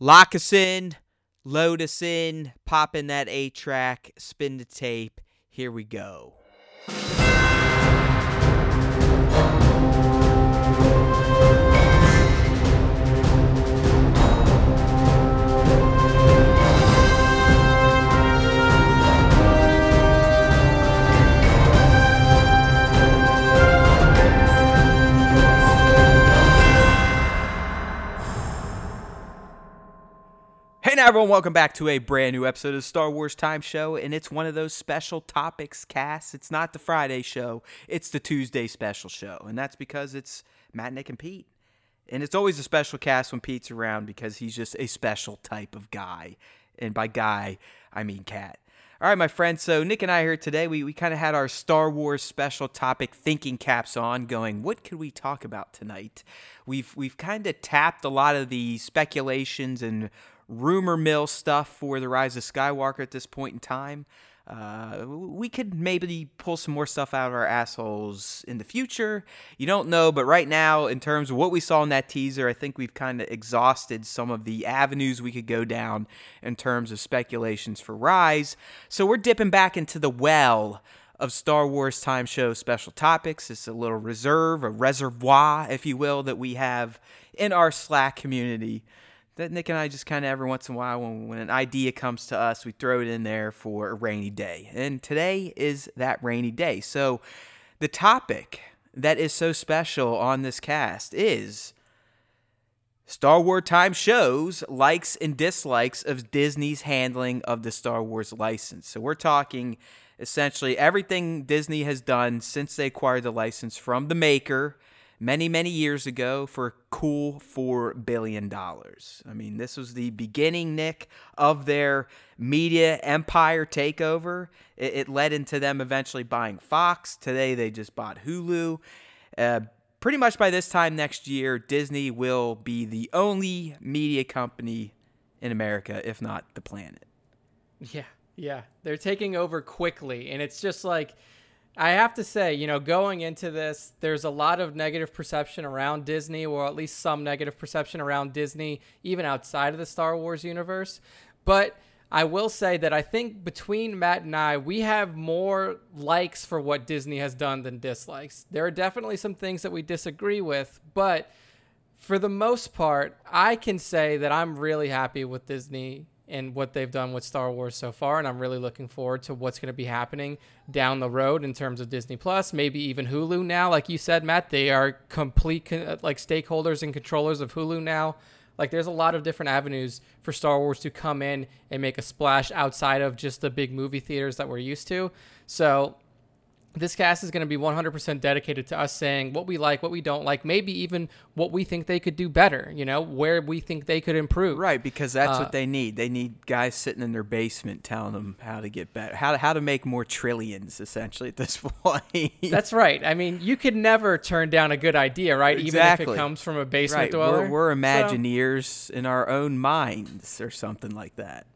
Lock us in, load us in, pop in that A track, spin the tape. Here we go. Now, everyone, welcome back to a brand new episode of Star Wars Time Show, and it's one of those special topics casts. It's not the Friday show, it's the Tuesday special show, and that's because it's Matt, Nick, and Pete. And it's always a special cast when Pete's around because he's just a special type of guy. And by guy, I mean cat. All right, my friends. So Nick and I here today. We, we kind of had our Star Wars special topic thinking caps on, going, what could we talk about tonight? We've we've kind of tapped a lot of the speculations and rumor mill stuff for the Rise of Skywalker at this point in time. Uh, we could maybe pull some more stuff out of our assholes in the future. You don't know, but right now, in terms of what we saw in that teaser, I think we've kind of exhausted some of the avenues we could go down in terms of speculations for Rise. So we're dipping back into the well of Star Wars Time Show special topics. It's a little reserve, a reservoir, if you will, that we have in our Slack community that Nick and I just kind of every once in a while, when, when an idea comes to us, we throw it in there for a rainy day. And today is that rainy day. So, the topic that is so special on this cast is Star Wars Time shows likes and dislikes of Disney's handling of the Star Wars license. So, we're talking essentially everything Disney has done since they acquired the license from the maker many, many years ago for cool $4 billion. I mean, this was the beginning, Nick, of their media empire takeover. It, it led into them eventually buying Fox. Today, they just bought Hulu. Uh, pretty much by this time next year, Disney will be the only media company in America, if not the planet. Yeah, yeah. They're taking over quickly. And it's just like, I have to say, you know, going into this, there's a lot of negative perception around Disney, or at least some negative perception around Disney, even outside of the Star Wars universe. But I will say that I think between Matt and I, we have more likes for what Disney has done than dislikes. There are definitely some things that we disagree with, but for the most part, I can say that I'm really happy with Disney and what they've done with Star Wars so far, and I'm really looking forward to what's going to be happening down the road in terms of Disney Plus, maybe even Hulu now. Like you said, Matt, they are complete uh, like stakeholders and controllers of Hulu now. Like there's a lot of different avenues for Star Wars to come in and make a splash outside of just the big movie theaters that we're used to. So this cast is going to be 100% dedicated to us saying what we like, what we don't like, maybe even what we think they could do better, you know, where we think they could improve. Right, because that's uh, what they need. They need guys sitting in their basement telling them how to get better, how to, how to make more trillions, essentially, at this point. that's right. I mean, you could never turn down a good idea, right? Exactly. Even if it comes from a basement right. dweller. We're, we're Imagineers so, in our own minds or something like that.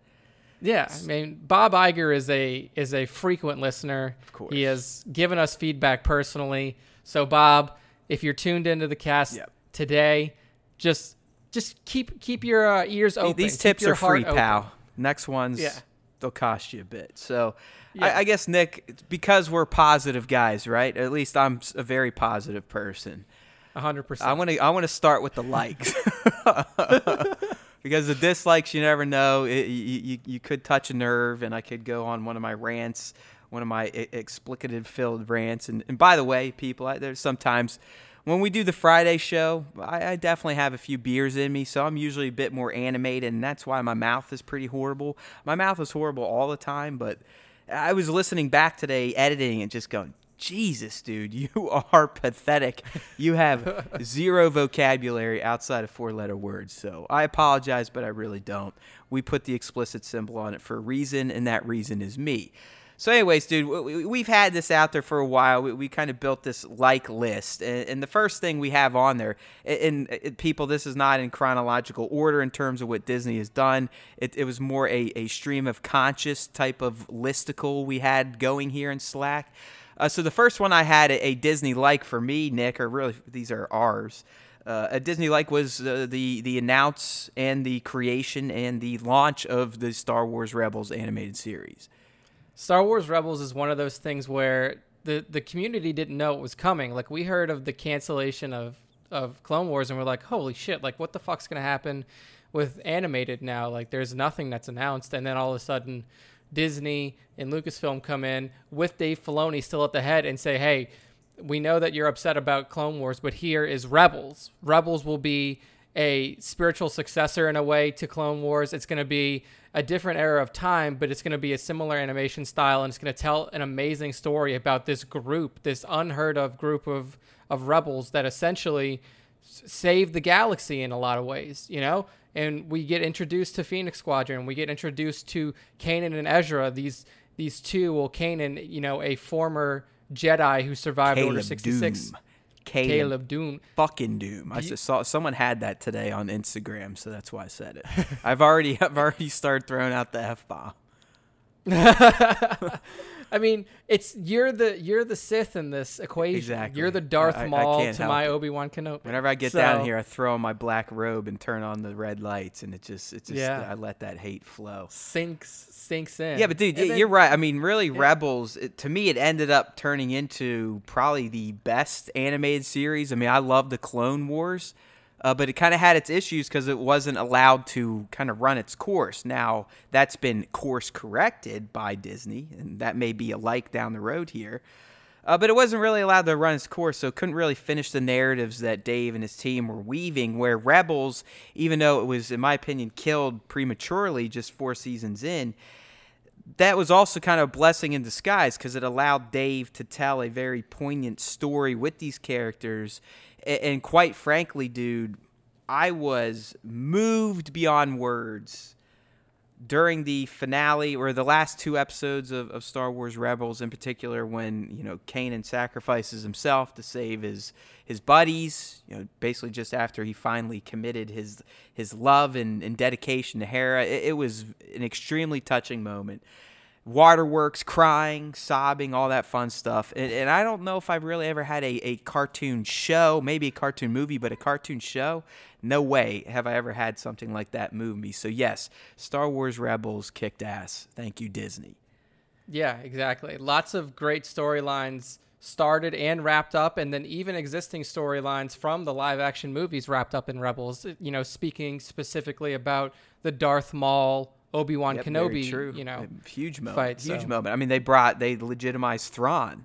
Yeah, I mean Bob Iger is a is a frequent listener. Of course, he has given us feedback personally. So Bob, if you're tuned into the cast yep. today, just just keep keep your uh, ears open. These tips are free, open. pal. Next ones, yeah. they'll cost you a bit. So yeah. I, I guess Nick, because we're positive guys, right? At least I'm a very positive person. hundred percent. I want to I want to start with the likes. because the dislikes you never know. It, you, you, could touch a nerve, and I could go on one of my rants, one of my explicative filled rants. And, and by the way, people, I, there's sometimes when we do the Friday show, I, I, definitely have a few beers in me, so I'm usually a bit more animated, and that's why my mouth is pretty horrible. My mouth is horrible all the time, but I was listening back today, editing, and just going, Jesus, dude, you are pathetic. You have zero vocabulary outside of four letter words. So I apologize, but I really don't. We put the explicit symbol on it for a reason, and that reason is me. So, anyways, dude, we've had this out there for a while. We, kind of built this like list, and, the first thing we have on there, and, uh, people, this is not in chronological order in terms of what Disney has done. It, it was more a, a stream of conscious type of listicle we had going here in Slack. Uh, so the first one I had a, Disney like for me, Nick, or really these are ours. uh, a Disney like was uh, the the announce and the creation and the launch of the Star Wars Rebels animated series. Star Wars Rebels is one of those things where the the community didn't know it was coming. Like we heard of the cancellation of of Clone Wars and we're like, holy shit! Like what the fuck's gonna happen with animated now? Like there's nothing that's announced, and then all of a sudden, Disney and Lucasfilm come in with Dave Filoni still at the head and say, hey, we know that you're upset about Clone Wars, but here is Rebels. Rebels will be a spiritual successor in a way to Clone Wars. It's going to be a different era of time, but it's going to be a similar animation style, and it's going to tell an amazing story about this group, this unheard of group of of rebels that essentially saved the galaxy in a lot of ways, you know. And we get introduced to Phoenix Squadron, we get introduced to Kanan and Ezra. These these two, well, Kanan, you know, a former Jedi who survived Caleb Order 66. Doom. Caleb, Caleb Dume. fucking Doom. I just saw someone had that today on Instagram, so that's why I said it. I've already I've already started throwing out the f bomb. I mean, it's you're the you're the Sith in this equation. Exactly. You're the Darth I- I Maul can't to my. Obi Wan Kenobi. Whenever I get down here, I throw on my black robe and turn on the red lights, and it just it just Yeah. I let that hate flow. sinks sinks in. Yeah, but dude, y- then- you're right. I mean, really, Rebels. It, to me, it ended up turning into probably the best animated series. I mean, I love the Clone Wars, uh, but it kind of had its issues because it wasn't allowed to kind of run its course. Now that's been course corrected by Disney, and that may be a like down the road here. Uh, but it wasn't really allowed to run its course, so it couldn't really finish the narratives that Dave and his team were weaving. Where Rebels, even though it was, in my opinion, killed prematurely just four seasons in, that was also kind of a blessing in disguise because it allowed Dave to tell a very poignant story with these characters. And quite frankly, dude, I was moved beyond words during the finale or the last two episodes of, of Star Wars Rebels in particular when, you know, Kanan sacrifices himself to save his his buddies, you know, basically just after he finally committed his his love and, and dedication to Hera. It, it was an extremely touching moment. Waterworks, crying, sobbing, all that fun stuff. And, and I don't know if I've really ever had a, a cartoon show, maybe a cartoon movie, but a cartoon show. No way have I ever had something like that move me. So, yes, Star Wars Rebels kicked ass. Thank you, Disney. Yeah, exactly. Lots of great storylines started and wrapped up, and then even existing storylines from the live action movies wrapped up in Rebels. You know, speaking specifically about the Darth Maul Obi Wan Yep, Kenobi. You know, A huge moment. fight, huge so. moment. I mean, they brought, they legitimized Thrawn.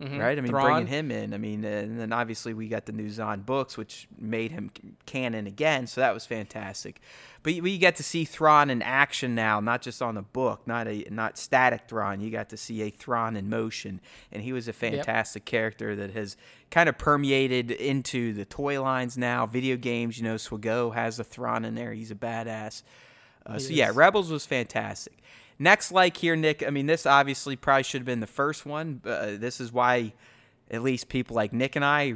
Mm-hmm. right? I mean, Thrawn. bringing him in. I mean, and then obviously we got the new Zahn books, which made him canon again. So that was fantastic. But you- we get to see Thrawn in action now, not just on the book, not a not static Thrawn. You got to see a Thrawn in motion, and he was a fantastic character that has kind of permeated into the toy lines now, video games. You know, SWGOH has a Thrawn in there. He's a badass. Uh, so yeah. Rebels was fantastic. Next, like here, Nick. I mean, this obviously probably should have been the first one. But uh, this is why, at least people like Nick and I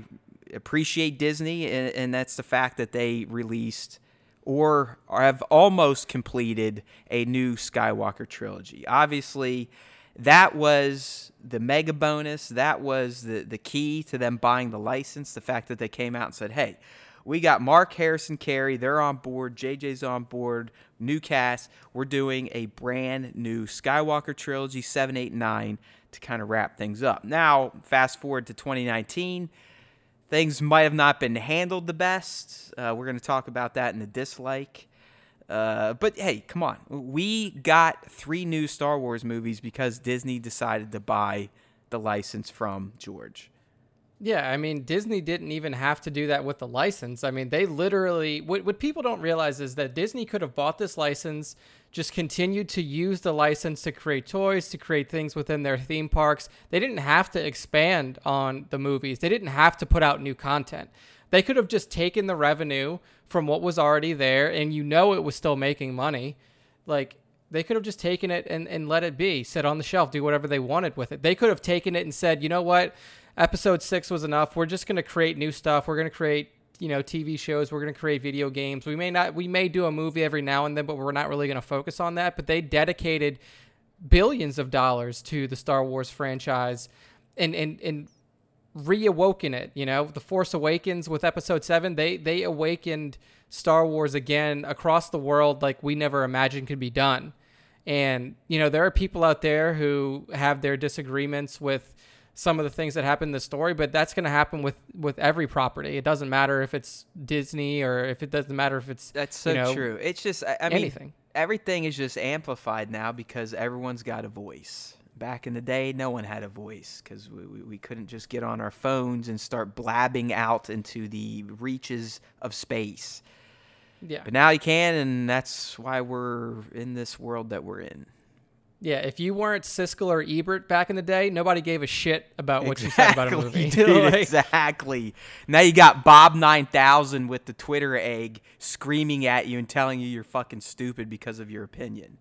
appreciate Disney, and, and that's the fact that they released or have almost completed a new Skywalker trilogy. Obviously, that was the mega bonus. That was the the key to them buying the license. The fact that they came out and said, "Hey." We got Mark Harrison Carrie. They're on board. JJ's on board. New cast. We're doing a brand new Skywalker trilogy, 7, 8, 9, to kind of wrap things up. Now, fast forward to 2019. Things might have not been handled the best. Uh, we're going to talk about that in the dislike. Uh, but hey, come on. We got three new Star Wars movies because Disney decided to buy the license from George. Yeah, I mean, Disney didn't even have to do that with the license. I mean, they literally, what, what people don't realize is that Disney could have bought this license, just continued to use the license to create toys, to create things within their theme parks. They didn't have to expand on the movies, they didn't have to put out new content. They could have just taken the revenue from what was already there, and you know it was still making money. Like, they could have just taken it and, and let it be, sit on the shelf, do whatever they wanted with it. They could have taken it and said, you know what? Episode six was enough. We're just to create new stuff. We're to create, you know, TV shows. We're to create video games. We may not, we may do a movie every now and then, but we're not really to focus on that. But they dedicated billions of dollars to the Star Wars franchise, and and and reawoken it. You know, The Force Awakens with Episode Seven, they they awakened Star Wars again across the world like we never imagined could be done. And you know, there are people out there who have their disagreements with some of the things that happen in the story, but that's going to happen with with every property. It doesn't matter if it's Disney or if it doesn't matter if it's That's so you know, true. It's just I, I mean anything. everything is just amplified now because everyone's got a voice. Back in the day, no one had a voice because we, we, we couldn't just get on our phones and start blabbing out into the reaches of space. Yeah. But now you can, and that's why we're in this world that we're in. Yeah, if you weren't Siskel or Ebert back in the day, nobody gave a shit about what you said about a movie. dude, Like, exactly. Now you got Bob nine thousand with the Twitter egg screaming at you and telling you you're fucking stupid because of your opinion.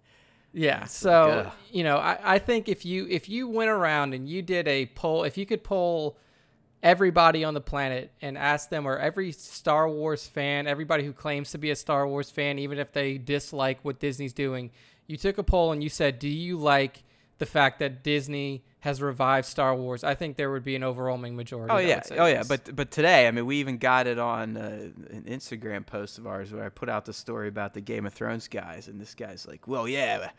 Yeah. like, So ugh. you know, I, I think if you if you went around and you did a poll, if you could poll everybody on the planet and ask them, or every Star Wars fan, everybody who claims to be a Star Wars fan, even if they dislike what Disney's doing, you took a poll and you said, "Do you like the fact that Disney has revived Star Wars?" I think there would be an overwhelming majority. Oh yeah, oh yeah. But but today, I mean, we even got it on uh, an Instagram post of ours where I put out the story about the Game of Thrones guys, and this guy's like, "Well, yeah,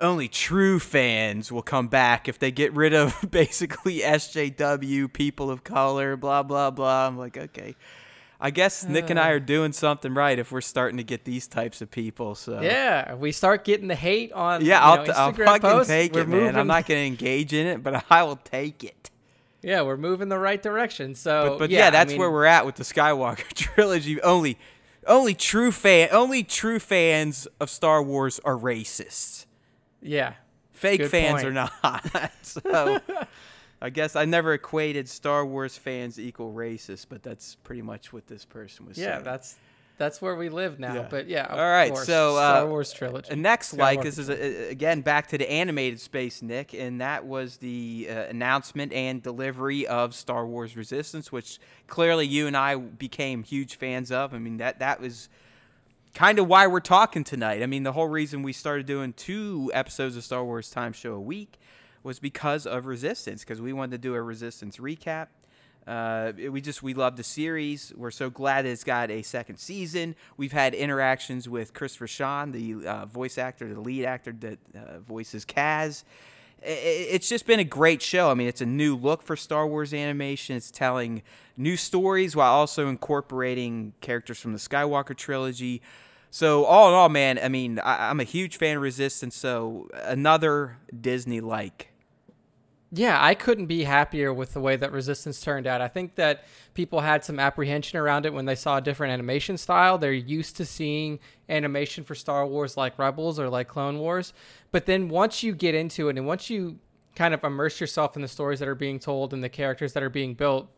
only true fans will come back if they get rid of basically SJW, people of color, blah blah blah." I'm like, okay. I guess Nick and I are doing something right if we're starting to get these types of people. So yeah, we start getting the hate on yeah, you I'll, know, t- I'll fucking posts, take we're it, man. I'm not gonna engage in it, but I will take it. Yeah, we're moving the right direction. So, But, but yeah, I that's mean, where we're at with the Skywalker trilogy. Only, only true fan, only true fans of Star Wars are racists. Yeah, Fake fans point. are not. so, I guess I never equated Star Wars fans equal racist, but that's pretty much what this person was yeah, saying. that's that's where we live now. Yeah. But yeah, of All right, course, so, uh, Star Wars trilogy. And next, like Skywalker this is a, again back to the animated space, Nick, and that was the uh, announcement and delivery of Star Wars Resistance, which clearly you and I became huge fans of. I mean that that was kind of why we're talking tonight. I mean the whole reason we started doing two episodes of Star Wars Time Show a week was because of Resistance, because we wanted to do a Resistance recap. Uh, it- we just we love the series. We're so glad it's got a second season. We've had interactions with Christopher Sean, the uh, voice actor, the lead actor that uh, voices Kaz. I- I- It's just been a great show. I mean, it's a new look for Star Wars animation. It's telling new stories while also incorporating characters from the Skywalker trilogy. So all in all, man, I mean, I'm a huge fan of Resistance. So another Disney-like yeah, I couldn't be happier with the way that Resistance turned out. I think that people had some apprehension around it when they saw a different animation style. They're used to seeing animation for Star Wars like Rebels or like Clone Wars. But then once you get into it and once you kind of immerse yourself in the stories that are being told and the characters that are being built,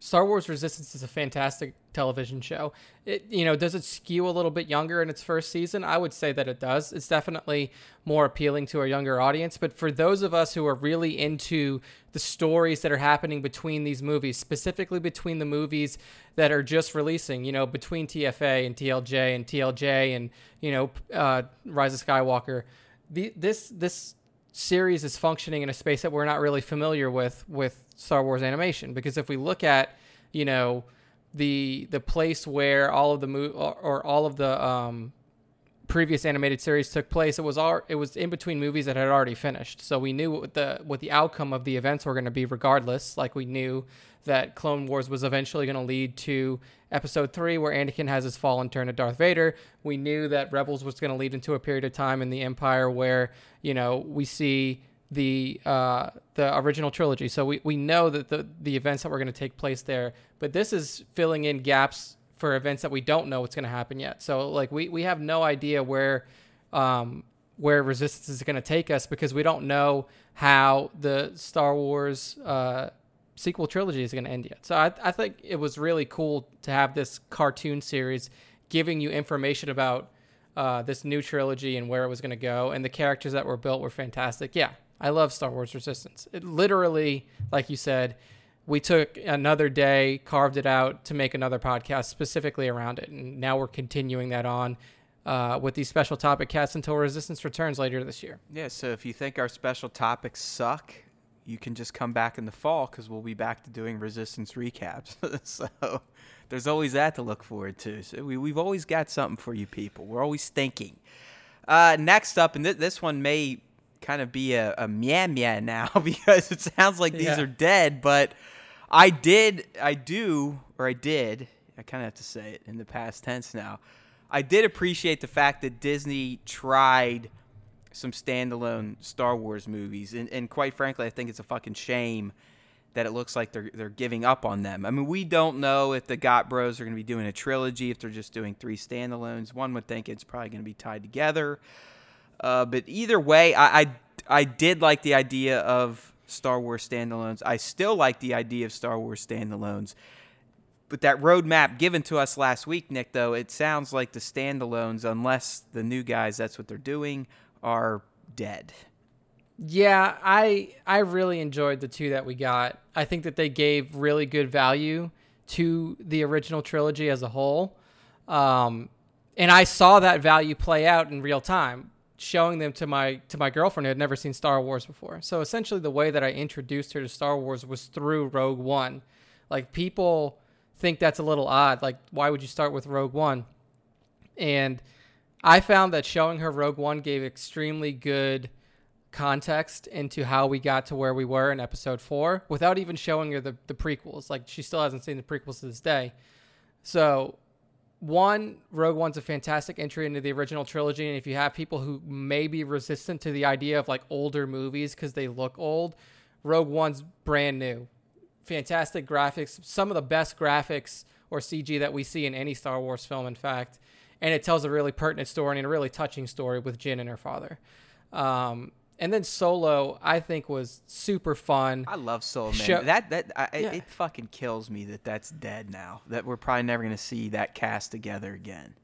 Star Wars Resistance is a fantastic television show. It you know, does it skew a little bit younger in its first season? I would say that it does. It's definitely more appealing to a younger audience, but for those of us who are really into the stories that are happening between these movies, specifically between the movies that are just releasing, you know, between TFA and TLJ and TLJ and, you know, uh, Rise of Skywalker, the, this this series is functioning in a space that we're not really familiar with with Star Wars animation because if we look at you know the the place where all of the mo- or, or all of the um, previous animated series took place it was all it was in between movies that had already finished. So we knew what the what the outcome of the events were going to be regardless. Like we knew that Clone Wars was eventually going to lead to episode 3 where Anakin has his fall and turn to Darth Vader. We knew that Rebels was going to lead into a period of time in the Empire where you know we see the uh, the original trilogy so we, we know that the the events that were going to take place there but this is filling in gaps for events that we don't know what's going to happen yet. So like we, we have no idea where um, where resistance is going to take us because we don't know how the Star Wars uh, sequel trilogy is going to end yet. So I, I think it was really cool to have this cartoon series giving you information about uh, this new trilogy and where it was going to go, and the characters that were built were fantastic. Yeah, I love Star Wars Resistance. It literally, like you said, we took another day, carved it out to make another podcast specifically around it, and now we're continuing that on uh, with these special topic casts until Resistance returns later this year. Yeah, so if you think our special topics suck, you can just come back in the fall because we'll be back to doing Resistance recaps. so there's always that to look forward to. So we, we've always got something for you people. We're always thinking. Uh, next up, and th- this one may kind of be a, a meh meh now because it sounds like these Yeah. are dead, but I did, I do, or I did, I kind of have to say it in the past tense now. I did appreciate the fact that Disney tried some standalone Star Wars movies, and, and quite frankly, I think it's a fucking shame that it looks like they're they're giving up on them. I mean, we don't know if the Got Bros are going to be doing a trilogy, if they're just doing three standalones. One would think it's probably going to be tied together. Uh, but either way, I, I I did like the idea of Star Wars standalones. I still like the idea of Star Wars standalones. But that roadmap given to us last week, Nick, though, it sounds like the standalones, unless the new guys, that's what they're doing, are dead. Yeah, I I really enjoyed the two that we got. I think that they gave really good value to the original trilogy as a whole. Um, and I saw that value play out in real time, showing them to my to my girlfriend who had never seen Star Wars before. So essentially, the way that I introduced her to Star Wars was through Rogue One. Like people think that's a little odd. Like, why would you start with Rogue One? And I found that showing her Rogue One gave extremely good context into how we got to where we were in episode four without even showing her the, the prequels. Like she still hasn't seen the prequels to this day. So one, Rogue One's a fantastic entry into the original trilogy. And if you have people who may be resistant to the idea of like older movies because they look old, Rogue One's brand new. Fantastic graphics, some of the best graphics or CG that we see in any Star Wars film, in fact. And it tells a really pertinent story and a really touching story with Jyn and her father. Um, and then Solo, I think, was super fun. I love Solo, Man. Show- that that I, it- Yeah. it fucking kills me that that's dead now. That we're probably never gonna see that cast together again.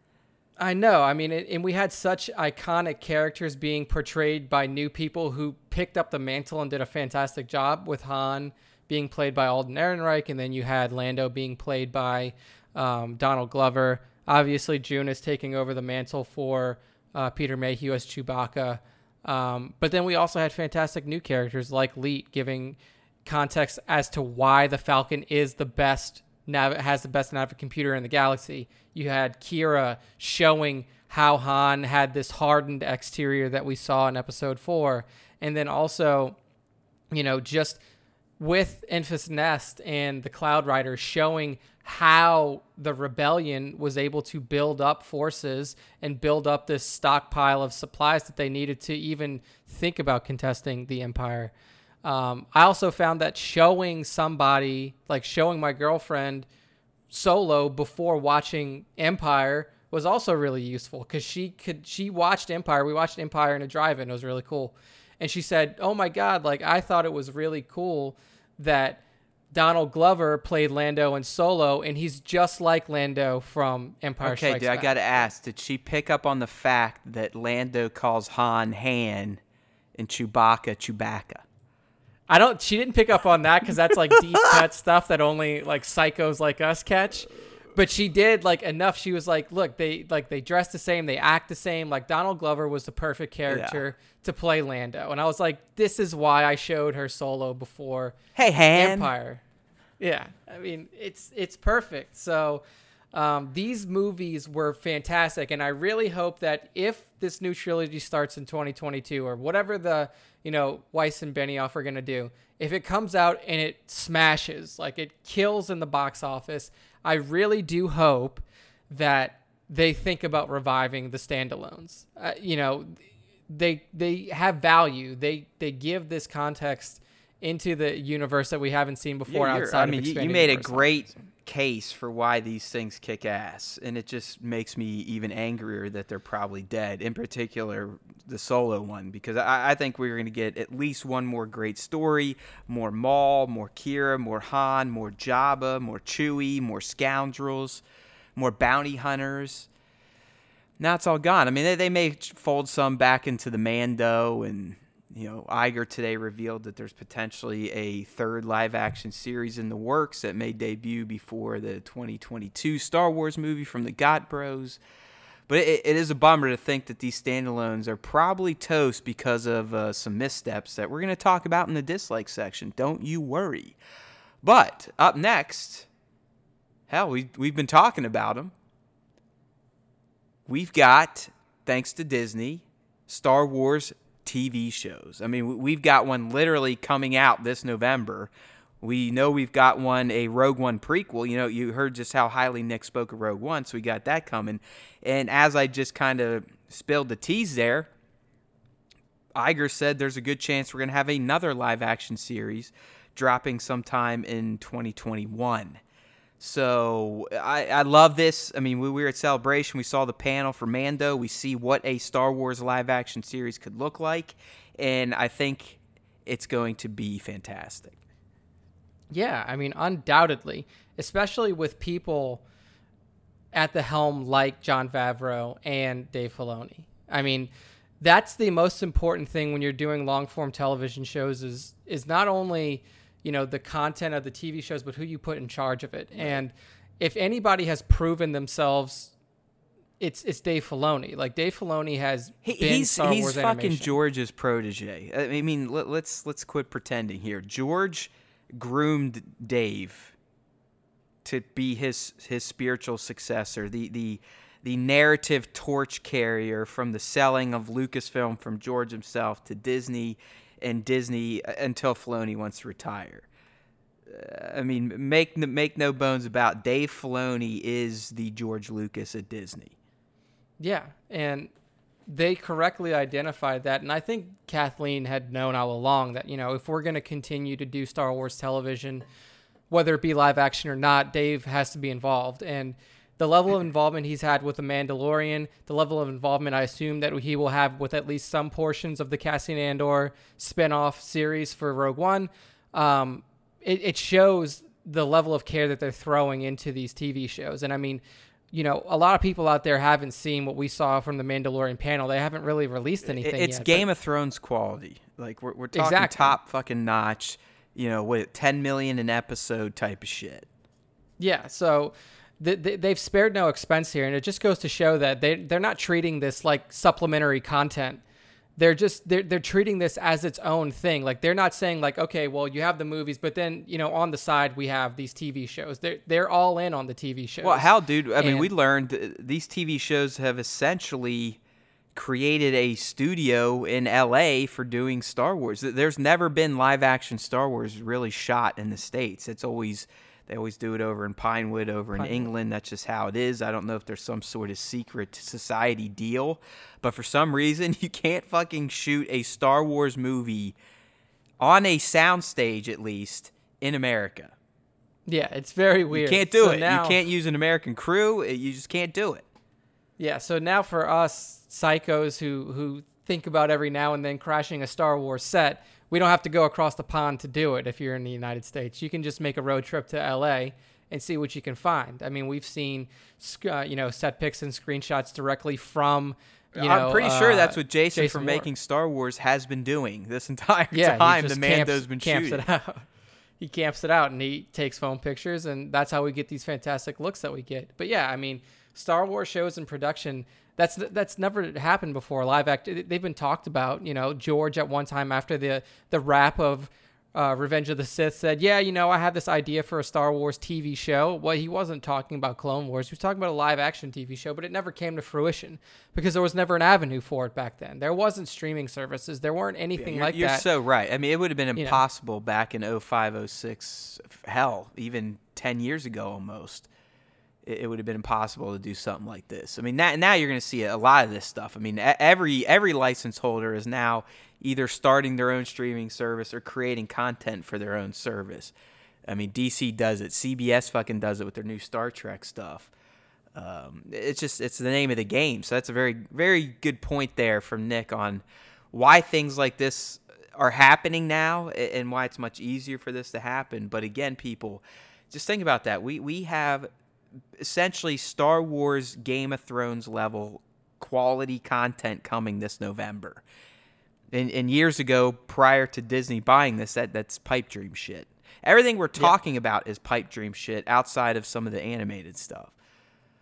I know. I mean, it, and we had such iconic characters being portrayed by new people who picked up the mantle and did a fantastic job. With Han being played by Alden Ehrenreich, and then you had Lando being played by um, Donald Glover. Obviously, Joonas taking over the mantle for uh, Peter Mayhew as Chewbacca. Um, but then we also had fantastic new characters like Leet giving context as to why the Falcon is the best nav- has the best nav computer in the galaxy. You had Qi'ra showing how Han had this hardened exterior that we saw in episode 4 and then also you know just with Enfys Nest and the Cloud Rider showing how the rebellion was able to build up forces and build up this stockpile of supplies that they needed to even think about contesting the empire. Um, I also found that showing somebody, like showing my girlfriend solo before watching Empire was also really useful because she could she watched Empire. We watched Empire in a drive-in. It was really cool, and she said, "Oh my god! Like I thought it was really cool that Donald Glover played Lando in Solo, and he's just like Lando from Empire Okay, Strikes dude, I gotta ask: Did she pick up on the fact that Lando calls Han Han and Chewbacca Chewbacca? I don't. She didn't pick up on that because that's like deep cut stuff that only like psychos like us catch. But she did like enough. She was like, "Look, they like they dress the same, they act the same. Like Donald Glover was the perfect character to play Lando." And I was like, "This is why I showed her Solo before Hey, Han. Empire." Yeah, I mean it's it's perfect. So um, these movies were fantastic, and I really hope that if this new trilogy starts in 2022 or whatever the you know Weiss and Benioff are gonna do, if it comes out and it smashes, like it kills in the box office, I really do hope that they think about reviving the standalones. Uh, you know, they they have value. They they give this context into the universe that we haven't seen before Yeah, outside I mean, you, you made a great case for why these things kick ass, and it just makes me even angrier that they're probably dead. In particular, the solo one, because I, I think we're going to get at least one more great story, more Maul, more Qi'ra, more Han, more Jabba, more Chewie, more scoundrels, more bounty hunters. Now it's all gone. I mean, they, they may fold some back into the Mando, and you know, Iger today revealed that there's potentially a third live action series in the works that may debut before the 2022 Star Wars movie from the Got Bros. But it, it is a bummer to think that these standalones are probably toast because of uh, some missteps that we're going to talk about in the dislike section. Don't you worry. But up next, hell, we, we've been talking about them. We've got, thanks to Disney, Star Wars TV shows. I mean, we've got one literally coming out this November. We know we've got one, a Rogue One prequel. You know, you heard just how highly Nick spoke of Rogue One, so we got that coming. And as I just kind of spilled the tease there, Iger said there's a good chance we're going to have another live action series dropping sometime in 2021. So I, I love this. I mean, we were at Celebration. We saw the panel for Mando. We see what a Star Wars live action series could look like. And I think it's going to be fantastic. Yeah, I mean, undoubtedly, especially with people at the helm like Jon Favreau and Dave Filoni. I mean, that's the most important thing when you're doing long form television shows is is not only you know the content of the TV shows, but who you put in charge of it. Right. And if anybody has proven themselves, it's it's Dave Filoni. Like Dave Filoni has he, he's Star he's Wars fucking animation. George's protege. I mean, let, let's let's quit pretending here. George groomed Dave to be his his spiritual successor, the the the narrative torch carrier from the selling of Lucasfilm from George himself to Disney and Disney uh, until Filoni wants to retire. Uh, I mean, make make no bones about Dave Filoni is the George Lucas at Disney. Yeah, and they correctly identified that and i think kathleen had known all along that you know if we're going to continue to do star wars television whether it be live action or not dave has to be involved and the level of involvement he's had with the mandalorian the level of involvement i assume that he will have with at least some portions of the cassian andor spin-off series for rogue one um, it, it shows the level of care that they're throwing into these tv shows and i mean you know, a lot of people out there haven't seen what we saw from the Mandalorian panel. They haven't really released anything. It's yet, Game of Thrones quality. Like we're we're talking exactly. top fucking notch. You know, what ten million an episode type of shit. Yeah. So. They've spared no expense here, and it just goes to show that they they're not treating this like supplementary content they're just they're they're treating this as its own thing. Like they're not saying like, okay, well you have the movies, but then you know on the side we have these TV shows. They're they're all in on the TV shows. Well, how, dude? I and, mean, we learned these TV shows have essentially created a studio in LA for doing Star Wars. There's never been live action Star Wars really shot in the states. It's always they always do it over in Pinewood, over Pinewood. in England. That's just how it is. I don't know if there's some sort of secret society deal, but for some reason, you can't fucking shoot a Star Wars movie on a soundstage, at least in America. Yeah, it's very weird. You can't do so it. Now, you can't use an American crew. Uh, you just can't do it. Yeah, so now for us psychos who who think about every now and then crashing a Star Wars set, we don't have to go across the pond to do it if you're in the United States. You can just make a road trip to LA and see what you can find. I mean, we've seen, uh, you know, set pics and screenshots directly from. You know, I'm pretty uh, sure that's what Jason, Jason from Moore. making Star Wars has been doing this entire yeah, time. the Mando's camps, been camps shooting. It out. He camps it out and he takes phone pictures, and that's how we get these fantastic looks that we get. But yeah, I mean, Star Wars shows in production that's that's never happened before. Live act they've been talked about. You know, George at one time after the the wrap of uh, Revenge of the Sith said, "Yeah, you know, I had this idea for a Star Wars TV show." Well, he wasn't talking about Clone Wars; he was talking about a live action TV show, but it never came to fruition because there was never an avenue for it back then. There wasn't streaming services. There weren't anything yeah, like you're that. You're so right. I mean, it would have been impossible you know, back in 05, 06, hell, even ten years ago almost it, would have been impossible to do something like this. I mean, now, now you're going to see a lot of this stuff. I mean, every every license holder is now either starting their own streaming service or creating content for their own service. I mean, DC does it. CBS fucking does it with their new Star Trek stuff. Um, it's just it's the name of the game. So that's a very very good point there from Nick on why things like this are happening now and why it's much easier for this to happen. But again, people, just think about that. We we have essentially Star Wars Game of Thrones level quality content coming this November. And, and years ago, prior to Disney buying this, that that's pipe dream shit. Everything we're talking yeah. about is pipe dream shit outside of some of the animated stuff.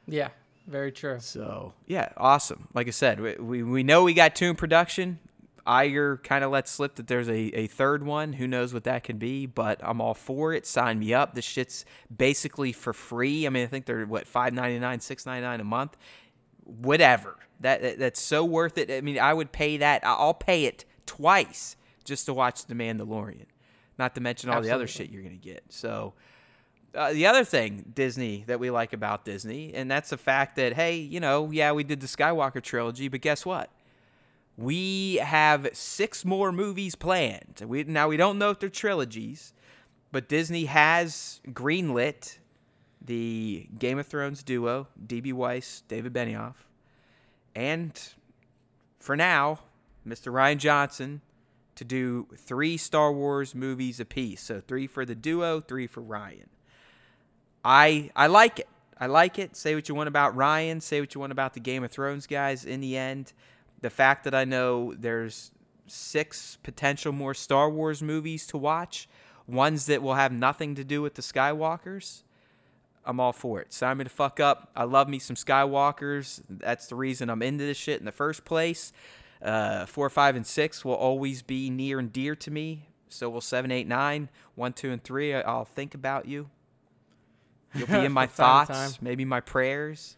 Yeah. Very true. So yeah, awesome. Like I said, we we, we know we got two in production. Iger kind of let slip that there's a, a third one. Who knows what that could be? But I'm all for it. Sign me up. This shit's basically for free. I mean, I think they're what five ninety nine, six ninety nine a month. Whatever. That, that that's so worth it. I mean, I would pay that. I'll pay it twice just to watch The Mandalorian. Not to mention all the other shit you're gonna get. So. Uh, the other thing Disney that we like about Disney, and that's the fact that hey, you know, yeah, we did the Skywalker trilogy, but guess what? We have six more movies planned. We now we don't know if they're trilogies, but Disney has greenlit the Game of Thrones duo, DB Weiss, David Benioff, and for now, Mr. Rian Johnson to do three Star Wars movies apiece. So three for the duo, three for Rian. I I like it. I like it. Say what you want about Rian. Say what you want about the Game of Thrones guys. In the end, the fact that I know there's six potential more Star Wars movies to watch, ones that will have nothing to do with the Skywalkers, I'm all for it. Sign me to fuck up. I love me some Skywalkers. That's the reason I'm into this shit in the first place. Uh, four, five, and six will always be near and dear to me. So will seven, eight, nine, one, two, and three. I'll think about you. You'll be in my From time to thoughts, maybe my prayers.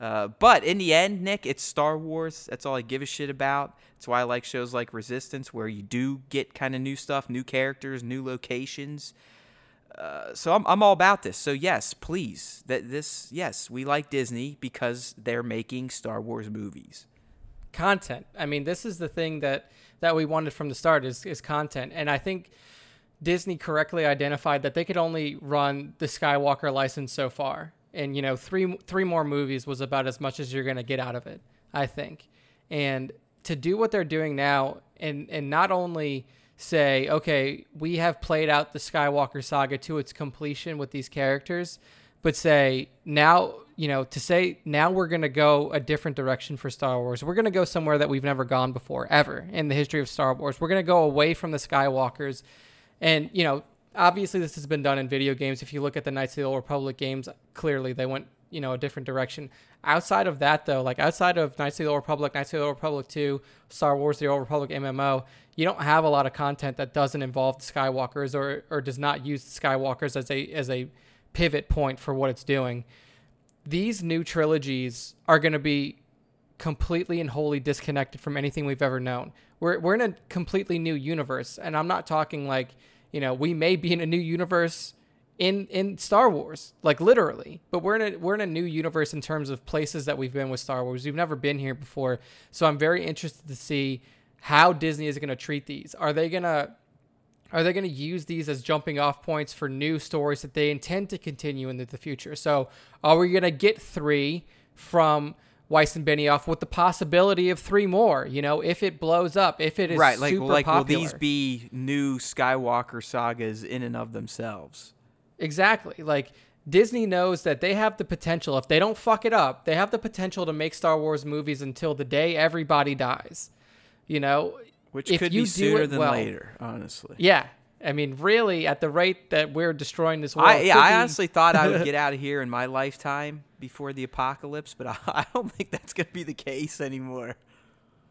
Uh, but in the end, Nick, it's Star Wars. That's all I give a shit about. That's why I like shows like Resistance, where you do get kind of new stuff, new characters, new locations. Uh, so I'm, I'm all about this. So yes, please, that this yes, we like Disney because they're making Star Wars movies. content. I mean, this is the thing that that we wanted from the start is is content, and I think Disney correctly identified that they could only run the Skywalker license so far, and you know, three three more movies was about as much as you're gonna get out of it, I think, and to do what they're doing now, and and not only say, okay, we have played out the Skywalker saga to its completion with these characters, but say now you know to say now we're going to go a different direction for Star Wars. We're going to go somewhere that we've never gone before ever in the history of Star Wars. We're going to go away from the Skywalkers and you know obviously this has been done in video games. If you look at the Knights of the Old Republic games, clearly they went you know a different direction. Outside of that though, like outside of Knights of the Old Republic, Knights of the Old Republic 2, Star Wars the Old Republic MMO, you don't have a lot of content that doesn't involve the Skywalkers or or does not use the Skywalkers as a as a pivot point for what it's doing. These new trilogies are going to be completely and wholly disconnected from anything we've ever known. We're we're in a completely new universe, and I'm not talking like you know we may be in a new universe in in Star Wars, like literally, but we're in a we're in a new universe in terms of places that we've been with Star Wars. We've never been here before, so I'm very interested to see how Disney is going to treat these. Are they gonna are they going to use these as jumping off points for new stories that they intend to continue into the future? So, are we going to get three from Weiss and Benioff with the possibility of three more? You know, if it blows up, if it is right, like like popular. will these be new Skywalker sagas in and of themselves? Exactly. Like Disney knows that they have the potential. If they don't fuck it up, they have the potential to make Star Wars movies until the day everybody dies. You know, Which If could you be sooner it than well. later, honestly. yeah. I mean, really, at the rate that we're destroying this world, I, yeah, I honestly thought I would get out of here in my lifetime before the apocalypse, but I, I don't think that's going to be the case anymore.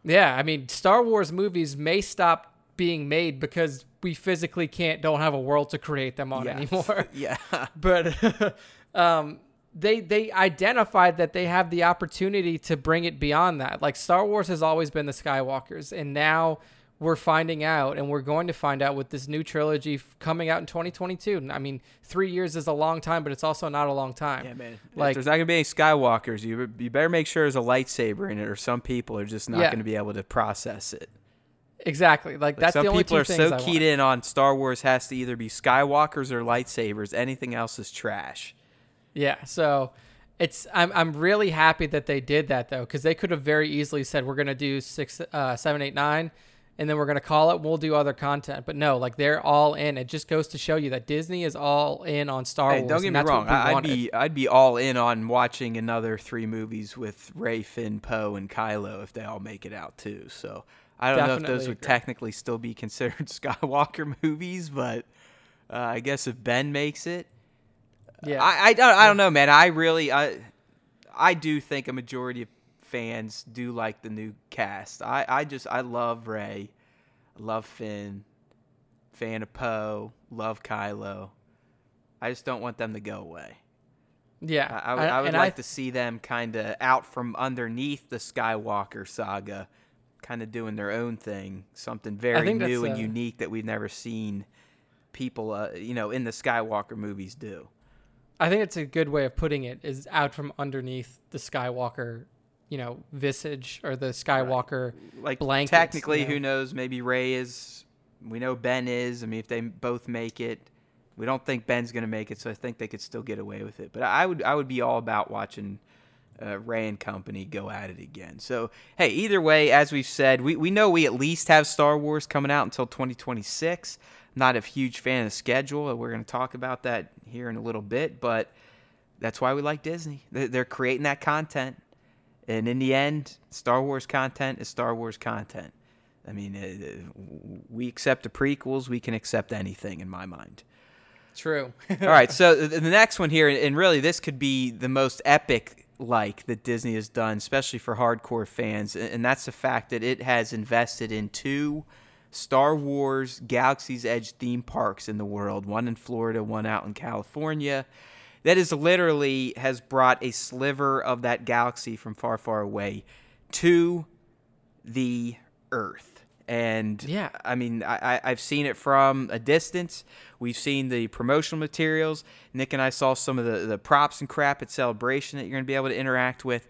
Yeah, I mean, Star Wars movies may stop being made because we physically can't don't have a world to create them on Yeah. anymore. yeah. but um, they they identified that they have the opportunity to bring it beyond that. Like Star Wars has always been the Skywalkers, and now we're finding out, and we're going to find out with this new trilogy f- coming out in 2022. I mean, three years is a long time, but it's also not a long time. Yeah, man. Like, Like- if there's not gonna be any Skywalkers, you you better make sure there's a lightsaber in it, or some people are just not Yeah. gonna be able to process it. Exactly. Like, Like, that's some the only people two are so I keyed want. in on Star Wars has to either be Skywalkers or lightsabers. Anything else is trash. Yeah, so it's I'm I'm really happy that they did that though, because they could have very easily said we're gonna do six, uh, seven, eight, nine, and then we're gonna call it. We'll do other content, but no, like they're all in. It just goes to show you that Disney is all in on Star Hey, Wars. don't get me wrong. I'd wanted. be I'd be all in on watching another three movies with Rey, Finn, Poe, and Kylo if they all make it out too. So I don't know if those Definitely would agree. technically still be considered Skywalker movies, but uh, I guess if Ben makes it, yeah. I, I don't I don't know, man. I really I I do think a majority of fans do like the new cast. I, I just I love Rey, love Finn, fan of Poe, love Kylo. I just don't want them to go away. Yeah, I, I would, I would like to see them kind of out from underneath the Skywalker saga, kind of doing their own thing, something very new and uh, unique that we've never seen people, uh, you know, in the Skywalker movies do. I think it's a good way of putting it is out from underneath the Skywalker, you know, visage or the Skywalker right. like blanket. Technically, you know? who knows? Maybe Rey is. We know Ben is. I mean, if they both make it, we don't think Ben's going to make it, so I think they could still get away with it. But I would, I would be all about watching uh, Rey and company go at it again. So hey, either way, as we've said, we we know we at least have Star Wars coming out until 2026 not a huge fan of the schedule. We're going to talk about that here in a little bit, but that's why we like Disney. They're creating that content. And in the end, Star Wars content is Star Wars content. I mean, uh, we accept the prequels, we can accept anything in my mind. True. All right, so the next one here, and really this could be the most epic like that Disney has done, especially for hardcore fans, and that's the fact that it has invested in two Star Wars Galaxy's Edge theme parks in the world, one in Florida, one out in California. That is literally has brought a sliver of that galaxy from far, far away to the Earth. And yeah, I mean, I, I've seen it from a distance. We've seen the promotional materials. Nick and I saw some of the, the props and crap at Celebration that you're going to be able to interact with.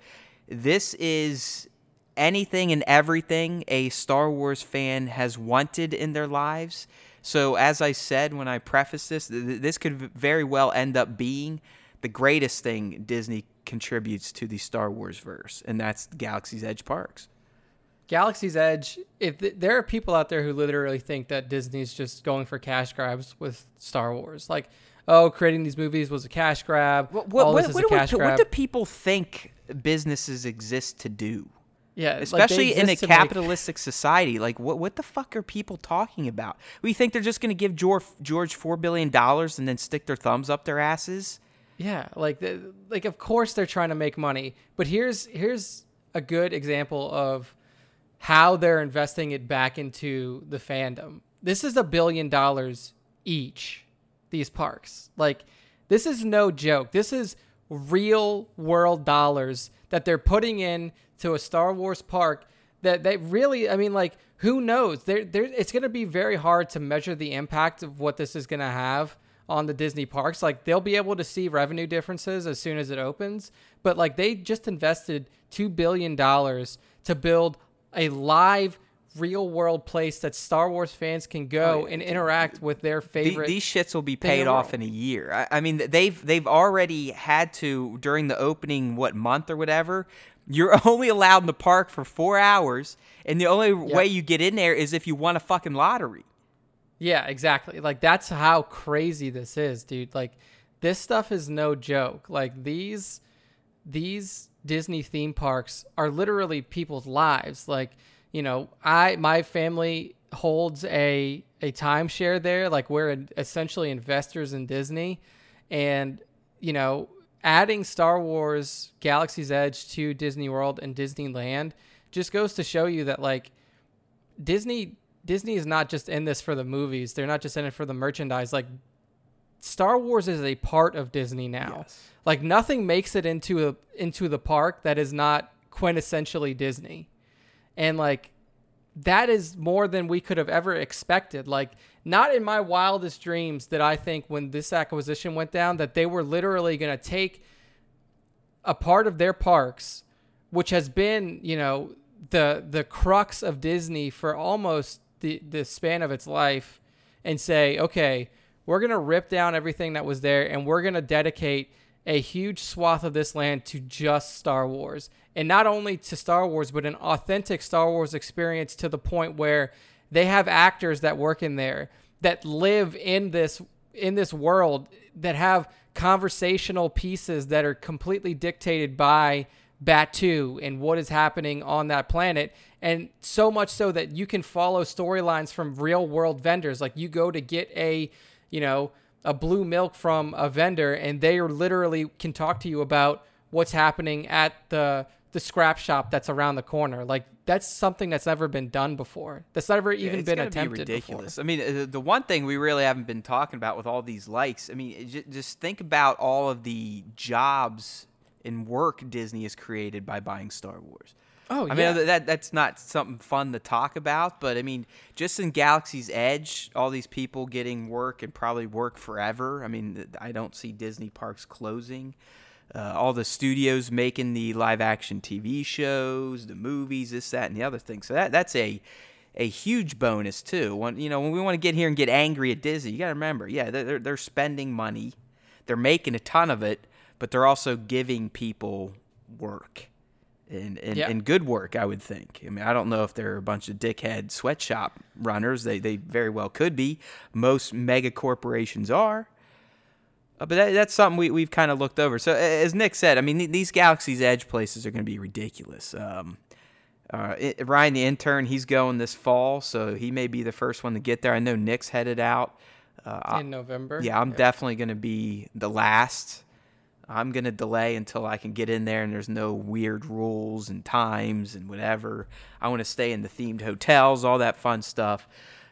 This is anything and everything a Star Wars fan has wanted in their lives. So, as I said when I prefaced this, this could very well end up being the greatest thing Disney contributes to the Star Wars verse, and that's Galaxy's Edge parks. Galaxy's Edge, if th- there are people out there who literally think that Disney's just going for cash grabs with Star Wars, like, oh, creating these movies was a cash grab. What, what, what, what, what do people think businesses exist to do? Yeah, especially like in a capitalistic make... society. Like, what what the fuck are people talking about? We think they're just going to give George George four billion dollars and then stick their thumbs up their asses? Yeah, like like of course they're trying to make money, but here's here's a good example of how they're investing it back into the fandom. This is a billion dollars each. These parks, like, this is no joke. This is real world dollars that they're putting in to a Star Wars park that they really, I mean, like, who knows? There, there, it's going to be very hard to measure the impact of what this is going to have on the Disney parks. Like, they'll be able to see revenue differences as soon as it opens, but like, they just invested two billion dollars to build a live real world place that Star Wars fans can go oh, and interact with their favorite. These shits will be paid off in a year. I, I, mean, they've they've already had to during the opening what month or whatever. You're only allowed in the park for four hours, and the only yep. way you get in there is if you won a fucking lottery. Yeah, exactly. Like that's how crazy this is, dude. Like this stuff is no joke. Like these these Disney theme parks are literally people's lives. Like, you know, I my family holds a a timeshare there. Like we're essentially investors in Disney, and you know, adding Star Wars Galaxy's Edge to Disney World and Disneyland just goes to show you that like Disney Disney is not just in this for the movies. They're not just in it for the merchandise. Like Star Wars is a part of Disney now. Yes. Like nothing makes it into a into the park that is not quintessentially Disney. And like that is more than we could have ever expected. Like, not in my wildest dreams did I think when this acquisition went down that they were literally going to take a part of their parks, which has been, you know, the the crux of Disney for almost the the span of its life, and say, okay, we're going to rip down everything that was there, and we're going to dedicate a huge swath of this land to just Star Wars. And not only to Star Wars, but an authentic Star Wars experience to the point where they have actors that work in there that live in this in this world that have conversational pieces that are completely dictated by Batuu and what is happening on that planet. And so much so that you can follow storylines from real world vendors. Like you go to get a, you know, a blue milk from a vendor and they are literally can talk to you about what's happening at the the scrap shop that's around the corner. Like that's something that's never been done before. That's never even it's been attempted be ridiculous. before. I mean, uh, the one thing we really haven't been talking about with all these likes, I mean, just think about all of the jobs and work Disney has created by buying Star Wars. Oh I yeah. mean, that that's not something fun to talk about, but I mean, just in Galaxy's Edge, all these people getting work and probably work forever. I mean, I don't see Disney parks closing. Uh, all the studios making the live action TV shows, the movies, this, that, and the other thing. So that that's a a huge bonus too. When you know when we want to get here and get angry at Disney, you got to remember, yeah, they're they're- they're spending money, they're making a ton of it, but they're also giving people work and, and, Yeah. and good work, I would think. I mean, I don't know if they're a bunch of dickhead sweatshop runners. They, they very well could be. Most mega corporations are. Uh, but that, that's something we, we've kind of looked over. So, as Nick said, I mean, th- these Galaxy's Edge places are going to be ridiculous. Um, uh, it, Ryan, the intern, he's going this fall, so he may be the first one to get there. I know Nick's headed out. Uh, in November. yeah, I'm definitely going to be the last. I'm going to delay until I can get in there and there's no weird rules and times and whatever. I want to stay in the themed hotels, all that fun stuff.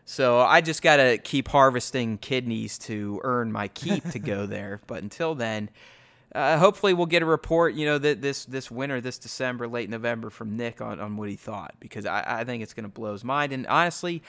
So I just got to keep harvesting kidneys to earn my keep to go there. But until then, uh, hopefully we'll get a report, you know, that this this winter, this December, late November from Nick on, on what he thought because I, I think it's going to blow his mind. And honestly,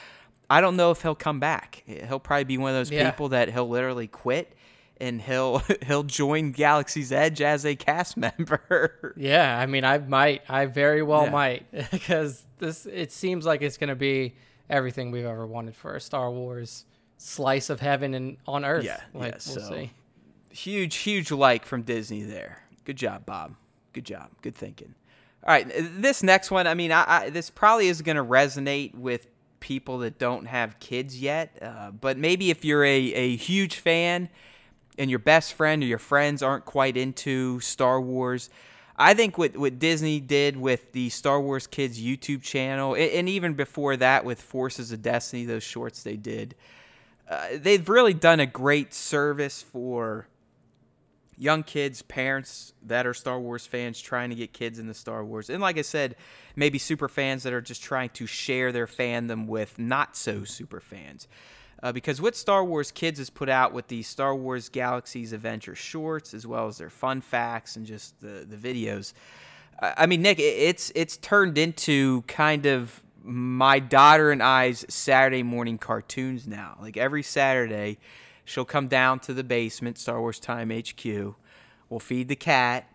I don't know if he'll come back. He'll probably be one of those Yeah. people that he'll literally quit and he'll he'll join Galaxy's Edge as a cast member. Yeah, I mean, I might, I very well Yeah. might, because this it seems like it's gonna be everything we've ever wanted for a Star Wars slice of heaven and on Earth. Yeah, like yeah, we'll so- see. huge, huge like from Disney there. Good job, Bob. Good job. Good thinking. All right, this next one. I mean, I, I this probably is going to resonate with people that don't have kids yet. Uh, but maybe if you're a, a huge fan and your best friend or your friends aren't quite into Star Wars, I think what, what Disney did with the Star Wars Kids YouTube channel, and even before that with Forces of Destiny, those shorts they did, uh, they've really done a great service for young kids, parents that are Star Wars fans trying to get kids into Star Wars. And like I said, maybe super fans that are just trying to share their fandom with not so super fans. Uh, because what Star Wars Kids has put out with the Star Wars Galaxies Adventure shorts, as well as their fun facts and just the, the videos, I I mean, Nick, it's it's turned into kind of my daughter and I's Saturday morning cartoons now. Like every Saturday, she'll come down to the basement, Star Wars Time HQ. We'll feed the cat.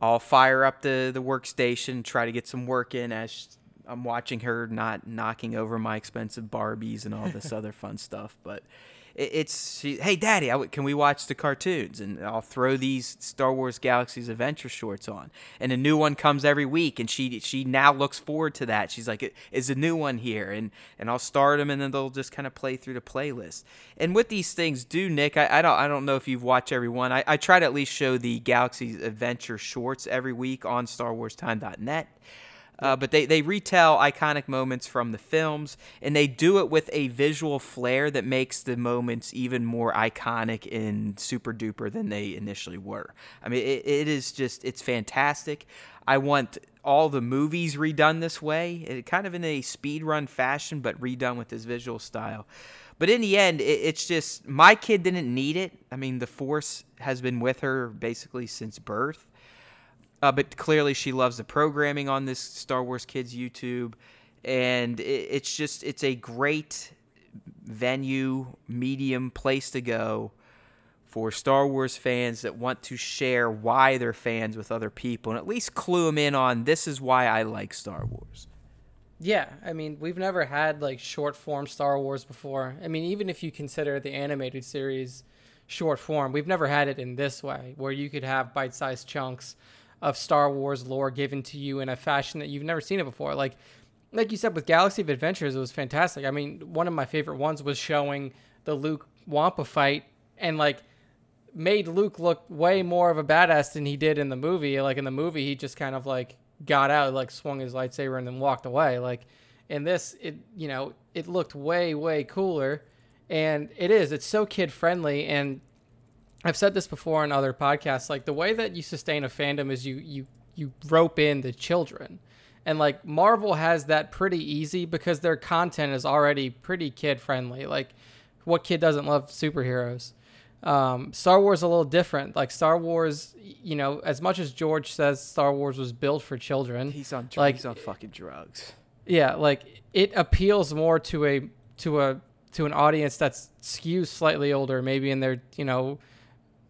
I'll fire up the the workstation, try to get some work in as I'm watching her not knocking over my expensive Barbies and all this other fun stuff. But it, it's she, hey, Daddy, I w can we watch the cartoons? And I'll throw these Star Wars Galaxies Adventure shorts on, and a new one comes every week, and she she now looks forward to that. She's like, "Is a new one here?" And and I'll start them, and then they'll just kind of play through the playlist. And what these things do, Nick, I, I don't I don't know if you've watched every one. I, I try to at least show the Galaxies Adventure shorts every week on StarWarsTime.net. Uh, but they, they retell iconic moments from the films, and they do it with a visual flair that makes the moments even more iconic and super duper than they initially were. I mean, it, it is just, it's fantastic. I want all the movies redone this way, it, kind of in a speed run fashion, but redone with this visual style. But in the end, it, it's just, my kid didn't need it. I mean, the Force has been with her basically since birth. Uh, but clearly, she loves the programming on this Star Wars Kids YouTube, and it, it's just it's a great venue, medium place to go for Star Wars fans that want to share why they're fans with other people, and at least clue them in on this is why I like Star Wars. Yeah, I mean, we've never had like short form Star Wars before. I mean, even if you consider the animated series short form, we've never had it in this way, where you could have bite sized chunks of Star Wars lore given to you in a fashion that you've never seen it before. Like, like you said with Galaxy of Adventures, it was fantastic. I mean, one of my favorite ones was showing the Luke Wampa fight and like made Luke look way more of a badass than he did in the movie. Like in the movie, he just kind of like got out, like swung his lightsaber and then walked away. Like in this, it you know it looked way way cooler, and it is. It's so kid friendly, and I've said this before in other podcasts. Like the way that you sustain a fandom is you you you rope in the children, and like Marvel has that pretty easy because their content is already pretty kid friendly. Like, what kid doesn't love superheroes? Um, Star Wars is a little different. Like Star Wars, you know, as much as George says Star Wars was built for children, He's on Like- he's on fucking drugs. yeah, like it appeals more to a to a to an audience that's skews slightly older, maybe in their you know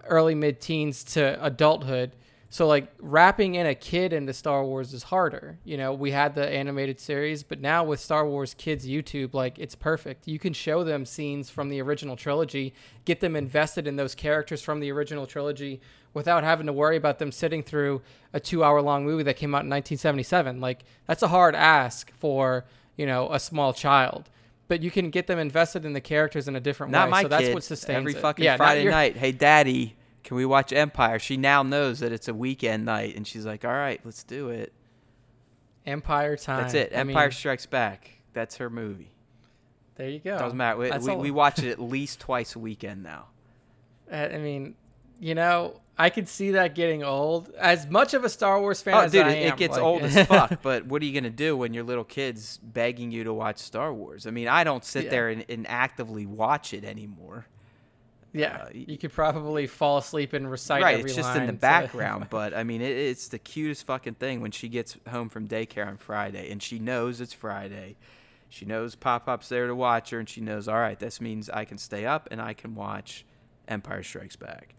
early mid teens to adulthood. So like wrapping in a kid into Star Wars is harder. You know, we had the animated series, but now with Star Wars Kids YouTube, like it's perfect. You can show them scenes from the original trilogy, get them invested in those characters from the original trilogy without having to worry about them sitting through a 2-hour long movie that came out in 1977. Like that's a hard ask for, you know, a small child. But you can get them invested in the characters in a different Not way. my so that's kid. what sustains Every it. fucking Yeah, Friday night. Hey, Daddy, can we watch Empire? She now knows that it's a weekend night, and she's like, "All right, let's do it." Empire time. That's it. I Empire mean, Strikes Back. That's her movie. there you go. Doesn't matter. We, we, we watch it at least twice a weekend now. Uh, I mean, you know, I could see that getting old. As much of a Star Wars fan Oh, as dude, I it, am, it gets like- old as fuck. But what are you gonna do when your little kid's begging you to watch Star Wars? I mean, I don't sit Yeah. there and, and actively watch it anymore. yeah, uh, you could probably fall asleep and recite right, it's just in the background. but I mean, it, it's the cutest fucking thing when she gets home from daycare on Friday and she knows it's Friday. She knows Pop Pop's there to watch her, and she knows, all right, this means I can stay up and I can watch Empire Strikes Back.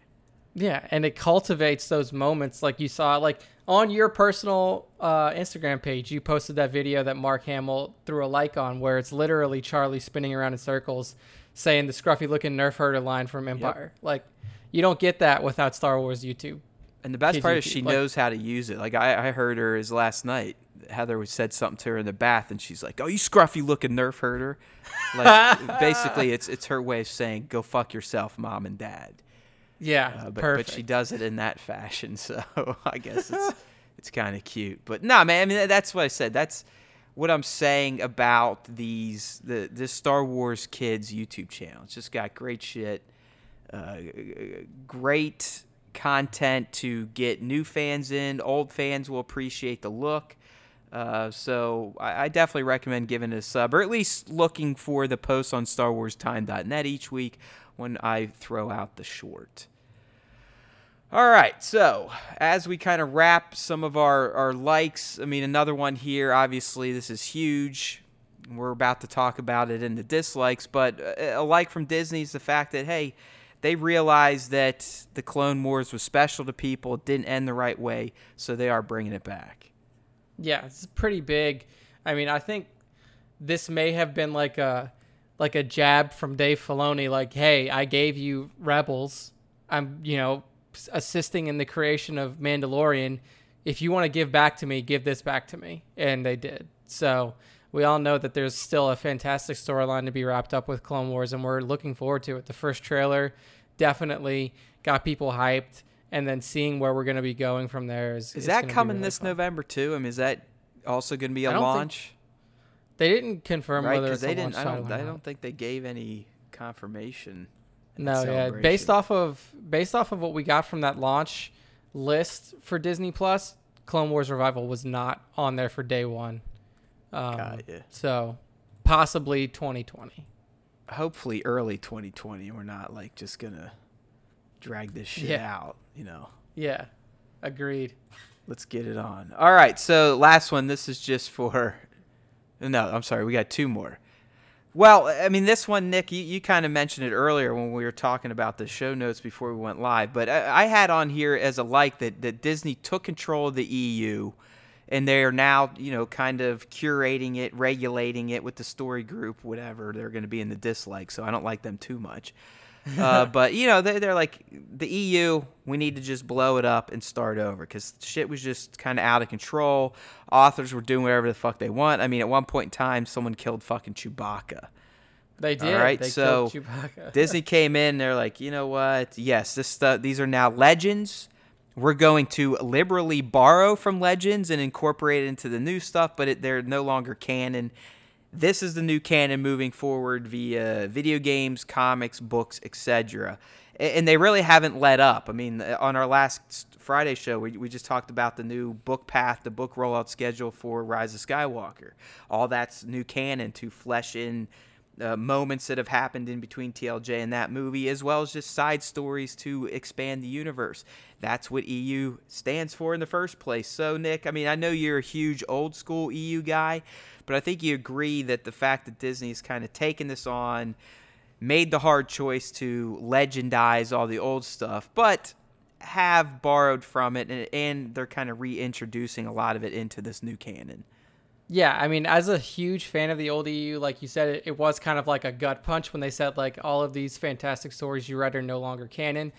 Yeah, and it cultivates those moments like you saw like on your personal uh, Instagram page. You posted that video that Mark Hamill threw a like on, where it's literally Charlie spinning around in circles, saying the scruffy looking Nerf herder line from Empire. Like you don't get that without Star Wars YouTube. And the best Kids part is she like- knows how to use it. Like I, I heard her is last night. Heather was said something to her in the bath, and she's like, "Oh, you scruffy looking nerf herder." Like basically, it's it's her way of saying, "Go fuck yourself, mom and dad." Yeah, Uh, but, perfect. but she does it in that fashion, so I guess it's it's kind of cute. But no, man, I mean that's what I said. That's what I'm saying about these the this Star Wars Kids YouTube channel. It's just got great shit, uh, great content to get new fans in. Old fans will appreciate the look. Uh, so I, I definitely recommend giving it a sub, or at least looking for the posts on StarWarsTime.net each week when I throw out the short. All right, so as we kind of wrap some of our, our likes, I mean, another one here, obviously, this is huge. We're about to talk about it in the dislikes, but a a like from Disney is the fact that, hey, they realized that the Clone Wars was special to people, it didn't end the right way, so they are bringing it back. Yeah, it's pretty big. I mean, I think this may have been like a like a jab from Dave Filoni, like, "Hey, I gave you Rebels. I'm, you know, assisting in the creation of Mandalorian. If you want to give back to me, give this back to me." And they did. So we all know that there's still a fantastic storyline to be wrapped up with Clone Wars, and we're looking forward to it. The first trailer definitely got people hyped, and then seeing where we're going to be going from there is Is that coming really this fun. November too? I mean, is that also going to be a I don't think- launch? They didn't confirm right? whether it's they a didn't. launch I don't. I don't think they gave any confirmation. No, yeah. Based off of based off of what we got from that launch list for Disney Plus, Clone Wars Revival was not on there for day one. Um, Got ya. So possibly 2020. Hopefully, early 2020. We're not like just gonna drag this shit Yeah. out. You know. Yeah, agreed. Let's get it on. All right, so last one. This is just for. No, I'm sorry. We got two more. Well, I mean, this one, Nick, you, you kind of mentioned it earlier when we were talking about the show notes before we went live. But I, I had on here as a like that, that Disney took control of the EU and they are now, you know, kind of curating it, regulating it with the story group, whatever. They're going to be in the dislike, so I don't like them too much. Uh, but you know they, they're like the EU. We need to just blow it up and start over because shit was just kind of out of control. Authors were doing whatever the fuck they want. I mean, at one point in time, someone killed fucking Chewbacca. They did. right, they so. Disney came in. They're like, you know what? Yes, this stuff. These are now legends. We're going to liberally borrow from legends and incorporate it into the new stuff, but it, they're no longer canon. This is the new canon moving forward via video games, comics, books, etc. and they really haven't let up. I mean, uh, on our last Friday show, we, we just talked about the new book path, the book rollout schedule for Rise of Skywalker. All that's new canon to flesh in uh, moments that have happened in between TLJ and that movie, as well as just side stories to expand the universe. That's what EU stands for in the first place. So, Nick, I mean, I know you're a huge old school EU guy, but I think you agree that the fact that Disney's kind of taken this on made the hard choice to legendize all the old stuff, but have borrowed from it and, and they're kind of reintroducing a lot of it into this new canon. Yeah, I mean, as a huge fan of the old EU, like you said, it, it, was kind of like a gut punch when they said like all of these fantastic stories you read are no longer canon.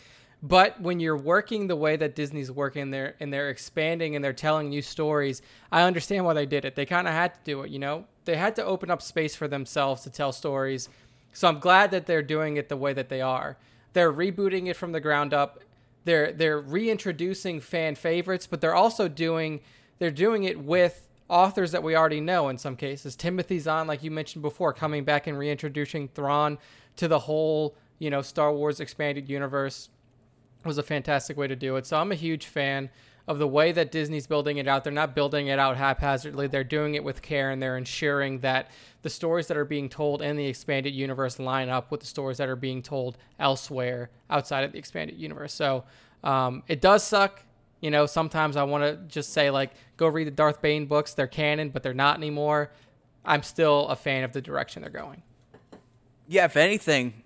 But when you're working the way that Disney's working there and they're expanding and they're telling new stories, I understand why they did it. They kind of had to do it, you know? They had to open up space for themselves to tell stories so I'm glad that they're doing it the way that they are. They're rebooting it from the ground up. They're they're reintroducing fan favorites, but they're also doing they're doing it with authors that we already know in some cases. Timothy Zahn, like you mentioned before, coming back and reintroducing Thrawn to the whole, you know, Star Wars expanded universe was a fantastic way to do it. So I'm a huge fan of the way that Disney's building it out. They're not building it out haphazardly. They're doing it with care and they're ensuring that the stories that are being told in the expanded universe line up with the stories that are being told elsewhere outside of the expanded universe. So um, it does suck. You know, sometimes I want to just say, like, go read the Darth Bane books. They're canon, but they're not anymore. I'm still a fan of the direction they're going. Yeah, if anything,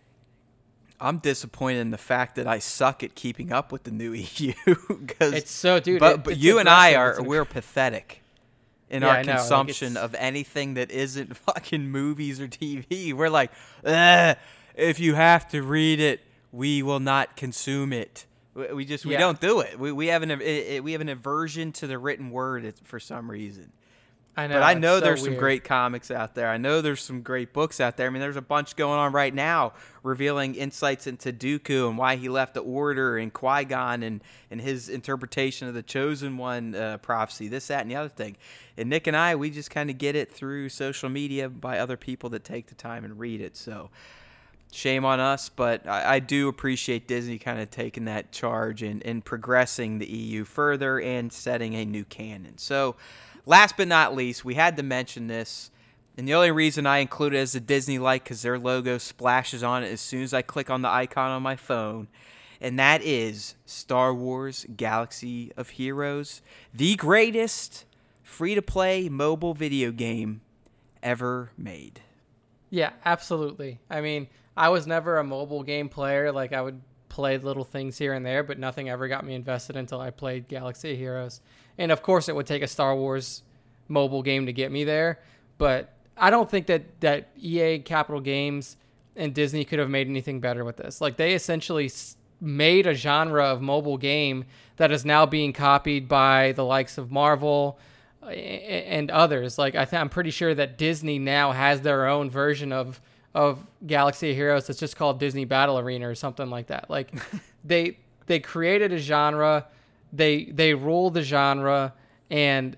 I'm disappointed in the fact that I suck at keeping up with the new EU. Because it's so, dude. But, it, but you and I are we're pathetic in yeah, our consumption like of anything that isn't fucking movies or TV. We're like, if you have to read it, we will not consume it. We just we yeah. don't do it. We, we have an we have an aversion to the written word for some reason. I know. But I know so there's weird. some great comics out there. I know there's some great books out there. I mean, there's a bunch going on right now revealing insights into Dooku and why he left the Order and Qui Gon and, and his interpretation of the Chosen One uh, prophecy, this, that, and the other thing. And Nick and I, we just kind of get it through social media by other people that take the time and read it. So shame on us, but I, I do appreciate Disney kind of taking that charge and, and progressing the EU further and setting a new canon. So, Last but not least, we had to mention this. And the only reason I include it as a Disney like because their logo splashes on it as soon as I click on the icon on my phone. And that is Star Wars Galaxy of Heroes, the greatest free to play mobile video game ever made. Yeah, absolutely. I mean, I was never a mobile game player. Like, I would play little things here and there, but nothing ever got me invested until I played Galaxy Heroes. And of course, it would take a Star Wars mobile game to get me there. But I don't think that that EA Capital Games and Disney could have made anything better with this. Like they essentially made a genre of mobile game that is now being copied by the likes of Marvel uh, and others. Like I th- I'm pretty sure that Disney now has their own version of of Galaxy of Heroes that's just called Disney Battle Arena or something like that. Like they they created a genre they they rule the genre and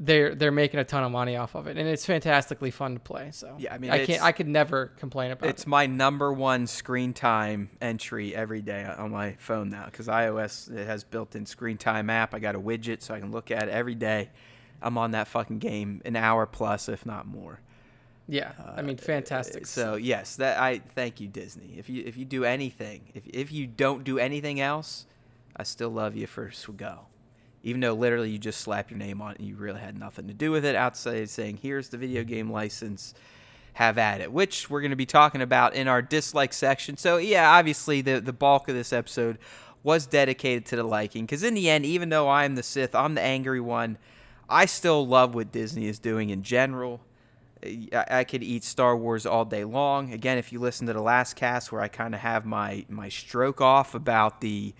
they're they're making a ton of money off of it. And it's fantastically fun to play so. Yeah i mean i can't i could never complain about it's it. It's my number one screen time entry every day on my phone now because ios it has built-in screen time app. I got a widget so i can look at it every day. I'm on that fucking game an hour plus if not more yeah uh, i mean fantastic so yes that i thank you disney if you if you do anything if, if you don't do anything else I still love you for SWGOH. Even though literally you just slap your name on it and you really had nothing to do with it outside saying, here's the video game license, have at it, which we're going to be talking about in our dislike section. So, yeah, obviously the, the bulk of this episode was dedicated to the liking. Because in the end, even though I'm the Sith, I'm the angry one, I still love what Disney is doing in general. I, could eat Star Wars all day long. Again, if you listen to the last cast where I kind of have my, my stroke off about the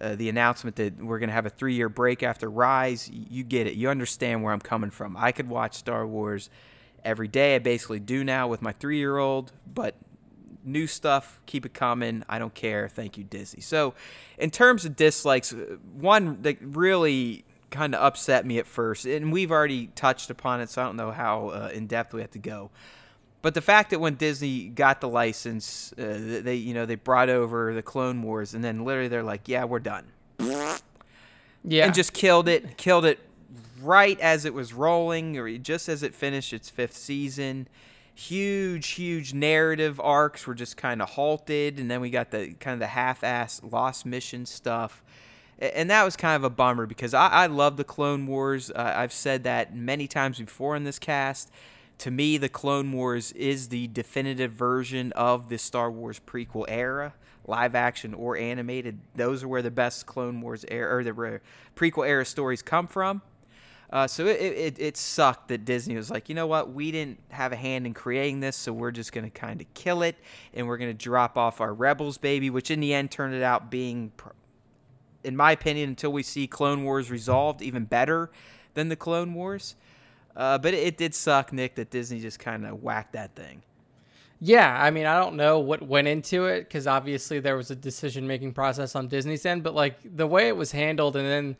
uh, the announcement that we're going to have a three year break after Rise, you get it. You understand where I'm coming from. I could watch Star Wars every day. I basically do now with my three year old, but new stuff, keep it coming. I don't care. Thank you, Disney. So, in terms of dislikes, uh, one that really kind of upset me at first, and we've already touched upon it, so I don't know how uh, in depth we have to go. But the fact that when Disney got the license, uh, they you know they brought over the Clone Wars, and then literally they're like, "Yeah, we're done," Yeah. and just killed it, killed it right as it was rolling, or just as it finished its fifth season. Huge, huge narrative arcs were just kind of halted, and then we got the kind of the half-ass lost mission stuff, and that was kind of a bummer because I, I love the Clone Wars. Uh, I've said that many times before in this cast. To me, the Clone Wars is the definitive version of the Star Wars prequel era, live action or animated. Those are where the best Clone Wars era or the prequel era stories come from. Uh, so it, it, it sucked that Disney was like, you know what, we didn't have a hand in creating this, so we're just going to kind of kill it, and we're going to drop off our Rebels baby, which in the end turned it out being, pr- in my opinion, until we see Clone Wars resolved, even better than the Clone Wars. Uh, but it, it did suck, Nick, that Disney just kind of whacked that thing. Yeah, I mean, I don't know what went into it because obviously there was a decision making process on Disney's end, but like the way it was handled, and then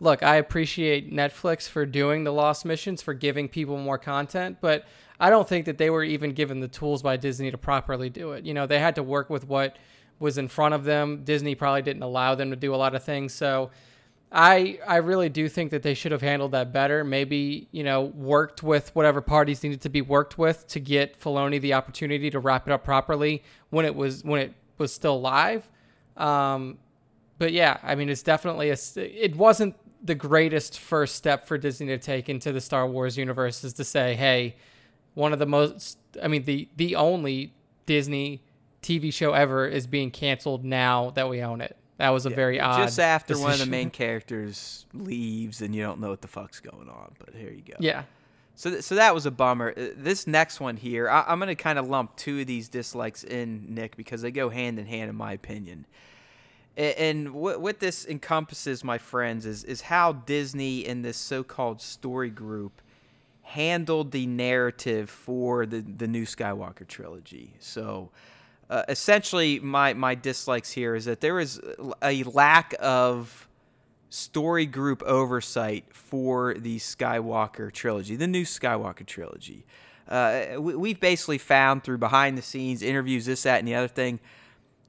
look, I appreciate Netflix for doing the lost missions, for giving people more content, but I don't think that they were even given the tools by Disney to properly do it. You know, they had to work with what was in front of them. Disney probably didn't allow them to do a lot of things. So I I really do think that they should have handled that better. Maybe you know worked with whatever parties needed to be worked with to get Filoni the opportunity to wrap it up properly when it was when it was still live. Um, but yeah, I mean it's definitely a it wasn't the greatest first step for Disney to take into the Star Wars universe is to say, hey, one of the most I mean the the only Disney TV show ever is being canceled now that we own it. That was a very odd. Just after one of the main characters leaves and you don't know what the fuck's going on, but here you go. Yeah. So, th- so that was a bummer. Uh, This next one here, I- I'm going to kind of lump two of these dislikes in, Nick, because they go hand in hand, in my opinion. A- And what, what this encompasses, my friends, is, is how Disney and this so called story group handled the narrative for the, the new Skywalker trilogy. So, uh, essentially, my, my dislikes here is that there is a lack of story group oversight for the Skywalker trilogy, the new Skywalker trilogy. Uh, we, we've basically found through behind the scenes interviews, this, that, and the other thing.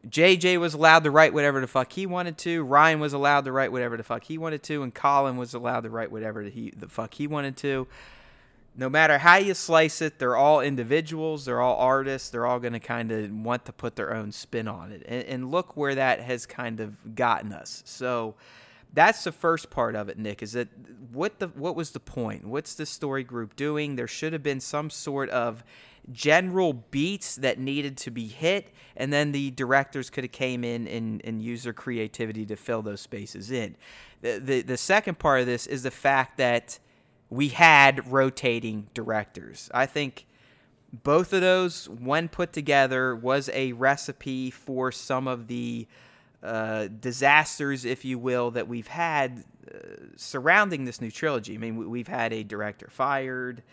JJ was allowed to write whatever the fuck he wanted to. Rian was allowed to write whatever the fuck he wanted to, and Colin was allowed to write whatever he the fuck he wanted to. No matter how you slice it, they're all individuals. They're all artists. They're all going to kind of want to put their own spin on it, and, and look where that has kind of gotten us. So that's the first part of it, Nick. Is that what the what was the point? What's the story group doing? There should have been some sort of general beats that needed to be hit, and then the directors could have came in and, and used their creativity to fill those spaces in. The, the the second part of this is the fact that we had rotating directors. I think both of those, when put together, was a recipe for some of the uh, disasters, if you will, that we've had uh, surrounding this new trilogy. I mean, we- we've had a director fired,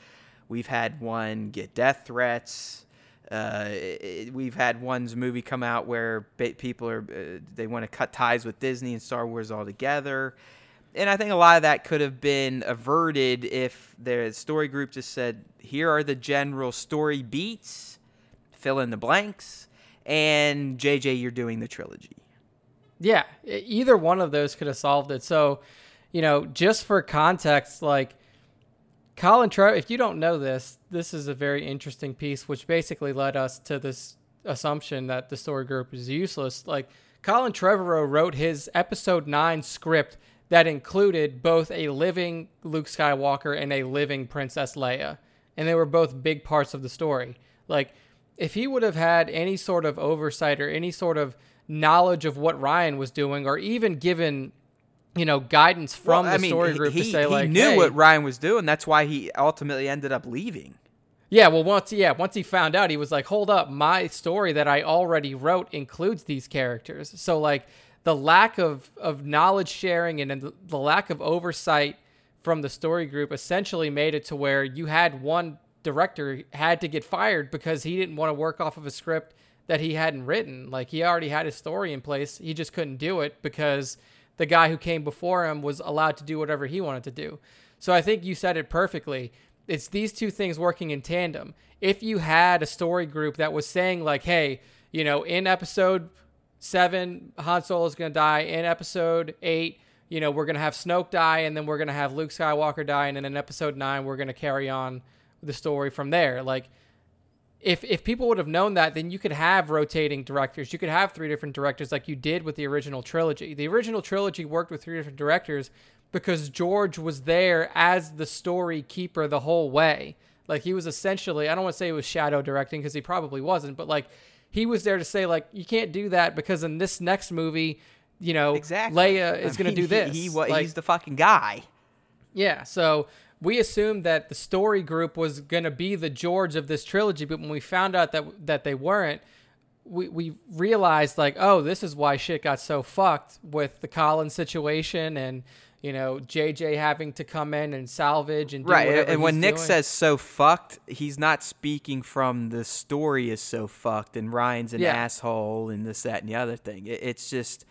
we've had one get death threats. Uh, it- we've had one's movie come out where people are uh, they want to cut ties with Disney and Star Wars altogether, and I think a lot of that could have been averted if the story group just said, "Here are the general story beats, fill in the blanks, and JJ, you're doing the trilogy." Yeah, either one of those could have solved it. So, you know, just for context, like Colin Trevorrow, if you don't know this, this is a very interesting piece, which basically led us to this assumption that the story group is useless. Like Colin Trevorrow wrote his episode nine script that included both a living Luke Skywalker and a living Princess Leia, and they were both big parts of the story. Like if he would have had any sort of oversight or any sort of knowledge of what Rian was doing, or even given, you know, guidance from Well, the mean, story group he, to say he like, knew hey, what Rian was doing. That's why he ultimately ended up leaving. yeah, well, once yeah, once he found out, he was like, hold up, my story that I already wrote includes these characters. So like the lack of of knowledge sharing and the, the lack of oversight from the story group essentially made it to where you had one director had to get fired because he didn't want to work off of a script that he hadn't written. Like he already had his story in place, he just couldn't do it because the guy who came before him was allowed to do whatever he wanted to do. So I think you said it perfectly. it's these two things working in tandem. If you had a story group that was saying like, hey, you know, in episode seven, Han Solo is gonna die. In episode eight, you know, we're gonna have Snoke die, and then we're gonna have Luke Skywalker die, and then in episode nine, we're gonna carry on the story from there. Like, if if people would have known that, then you could have rotating directors. You could have three different directors, like you did with the original trilogy. The original trilogy worked with three different directors because George was there as the story keeper the whole way. Like he was essentially, I don't want to say he was shadow directing because he probably wasn't, but like he was there to say like you can't do that because in this next movie, you know, Exactly. Leia is going to do this. He, wa- Like, he's the fucking guy. yeah, so we assumed that the story group was going to be the George of this trilogy, but when we found out that that they weren't, we we realized like, oh, this is why shit got so fucked with the Colin's situation and you know JJ having to come in and salvage and do Right. whatever And when Nick doing. says so fucked, he's not speaking from the story is so fucked and Rian's an Yeah. asshole and this, that, and the other thing. It, it's just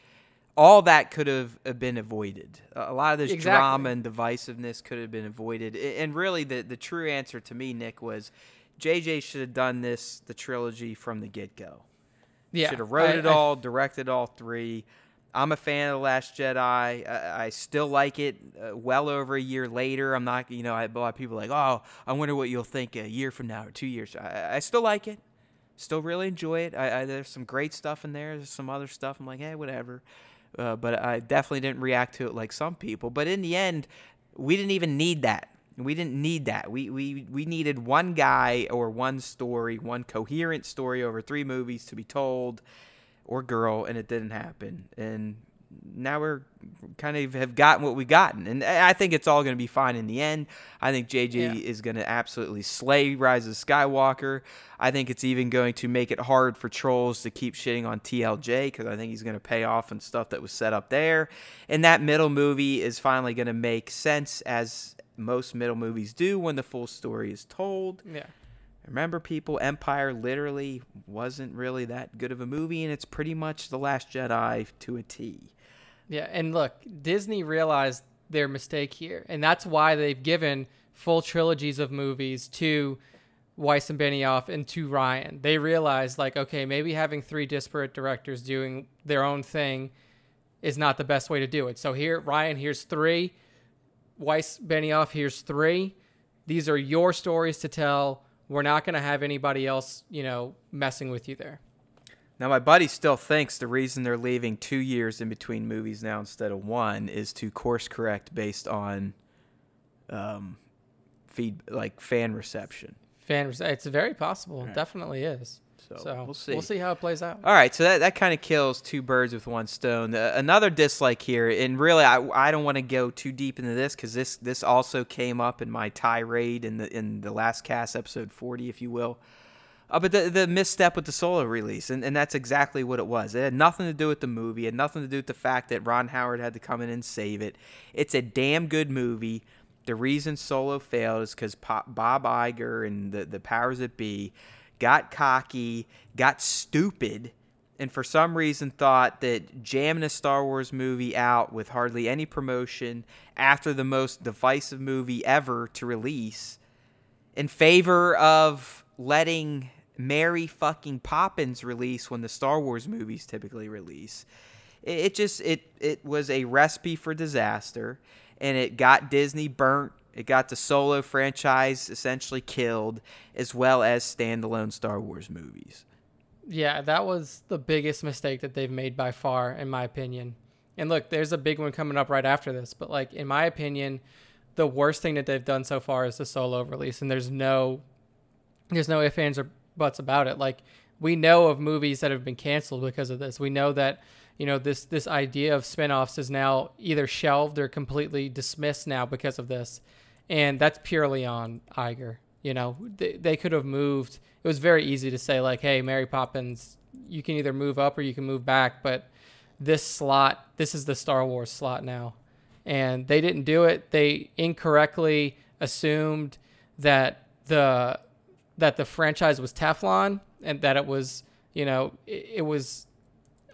all that could have uh, been avoided. A lot of this Exactly. drama and divisiveness could have been avoided. And really, the, the true answer to me, Nick, was JJ should have done this, the trilogy, from the get go. yeah, Should have wrote I- it I- all, directed all three. I'm a fan of The Last Jedi. I, I still like it uh, well over a year later. I'm not, you know, I, a lot of people like, oh, I wonder what you'll think a year from now or two years. I, I still like it. Still really enjoy it. I, I, there's some great stuff in there. There's some other stuff. I'm like, hey, whatever. Uh, but I definitely didn't react to it like some people. But in the end, we didn't even need that. We didn't need that. We, we, we needed one guy or one story, one coherent story over three movies to be told or girl, and it didn't happen. And now we're kind of have gotten what we gotten, and I think it's all going to be fine in the end. I think JJ Yeah. is going to absolutely slay Rise of Skywalker. I think it's even going to make it hard for trolls to keep shitting on TLJ because I think he's going to pay off on stuff that was set up there. And that middle movie is finally going to make sense as most middle movies do when the full story is told. yeah. Remember, people, Empire literally wasn't really that good of a movie, and it's pretty much The Last Jedi to a T. Yeah, and look, Disney realized their mistake here, and that's why they've given full trilogies of movies to Weiss and Benioff and to Rian. They realized, like, okay, maybe having three disparate directors doing their own thing is not the best way to do it. So here, Rian, here's three. Weiss, Benioff, here's three. These are your stories to tell. We're not going to have anybody else, you know, messing with you there. Now, my buddy still thinks the reason they're leaving two years in between movies now instead of one is to course correct based on um, feed like fan reception. Fan, it's very possible. It definitely is. So, So we'll see. We'll see how it plays out. All right, so that, that kind of kills two birds with one stone. Uh, another dislike here, and really, I, I don't want to go too deep into this because this this also came up in my tirade in the in the last cast episode forty, if you will. Uh, but the the misstep with the solo release, and, and that's exactly what it was. It had nothing to do with the movie. It had nothing to do with the fact that Ron Howard had to come in and save it. It's a damn good movie. The reason Solo failed is because Bob Iger and the, the powers that be got cocky, got stupid, and for some reason thought that jamming a Star Wars movie out with hardly any promotion after the most divisive movie ever to release in favor of letting Mary fucking Poppins release when the Star Wars movies typically release. It, just it it was a recipe for disaster and it got Disney burnt. It got the solo franchise essentially killed, as well as standalone Star Wars movies. Yeah, that was the biggest mistake that they've made by far, in my opinion. And look, there's a big one coming up right after this, but like in my opinion, the worst thing that they've done so far is the solo release, and there's no, there's no ifs ands or buts about it. Like we know of movies that have been canceled because of this. We know that you know this this idea of spin-offs is now either shelved or completely dismissed now because of this, and that's purely on Iger. You know, they, they could have moved. It was very easy to say like, "Hey, Mary Poppins, you can either move up or you can move back," but this slot, this is the Star Wars slot now, and they didn't do it. They incorrectly assumed that the that the franchise was Teflon and that it was, you know, it, it was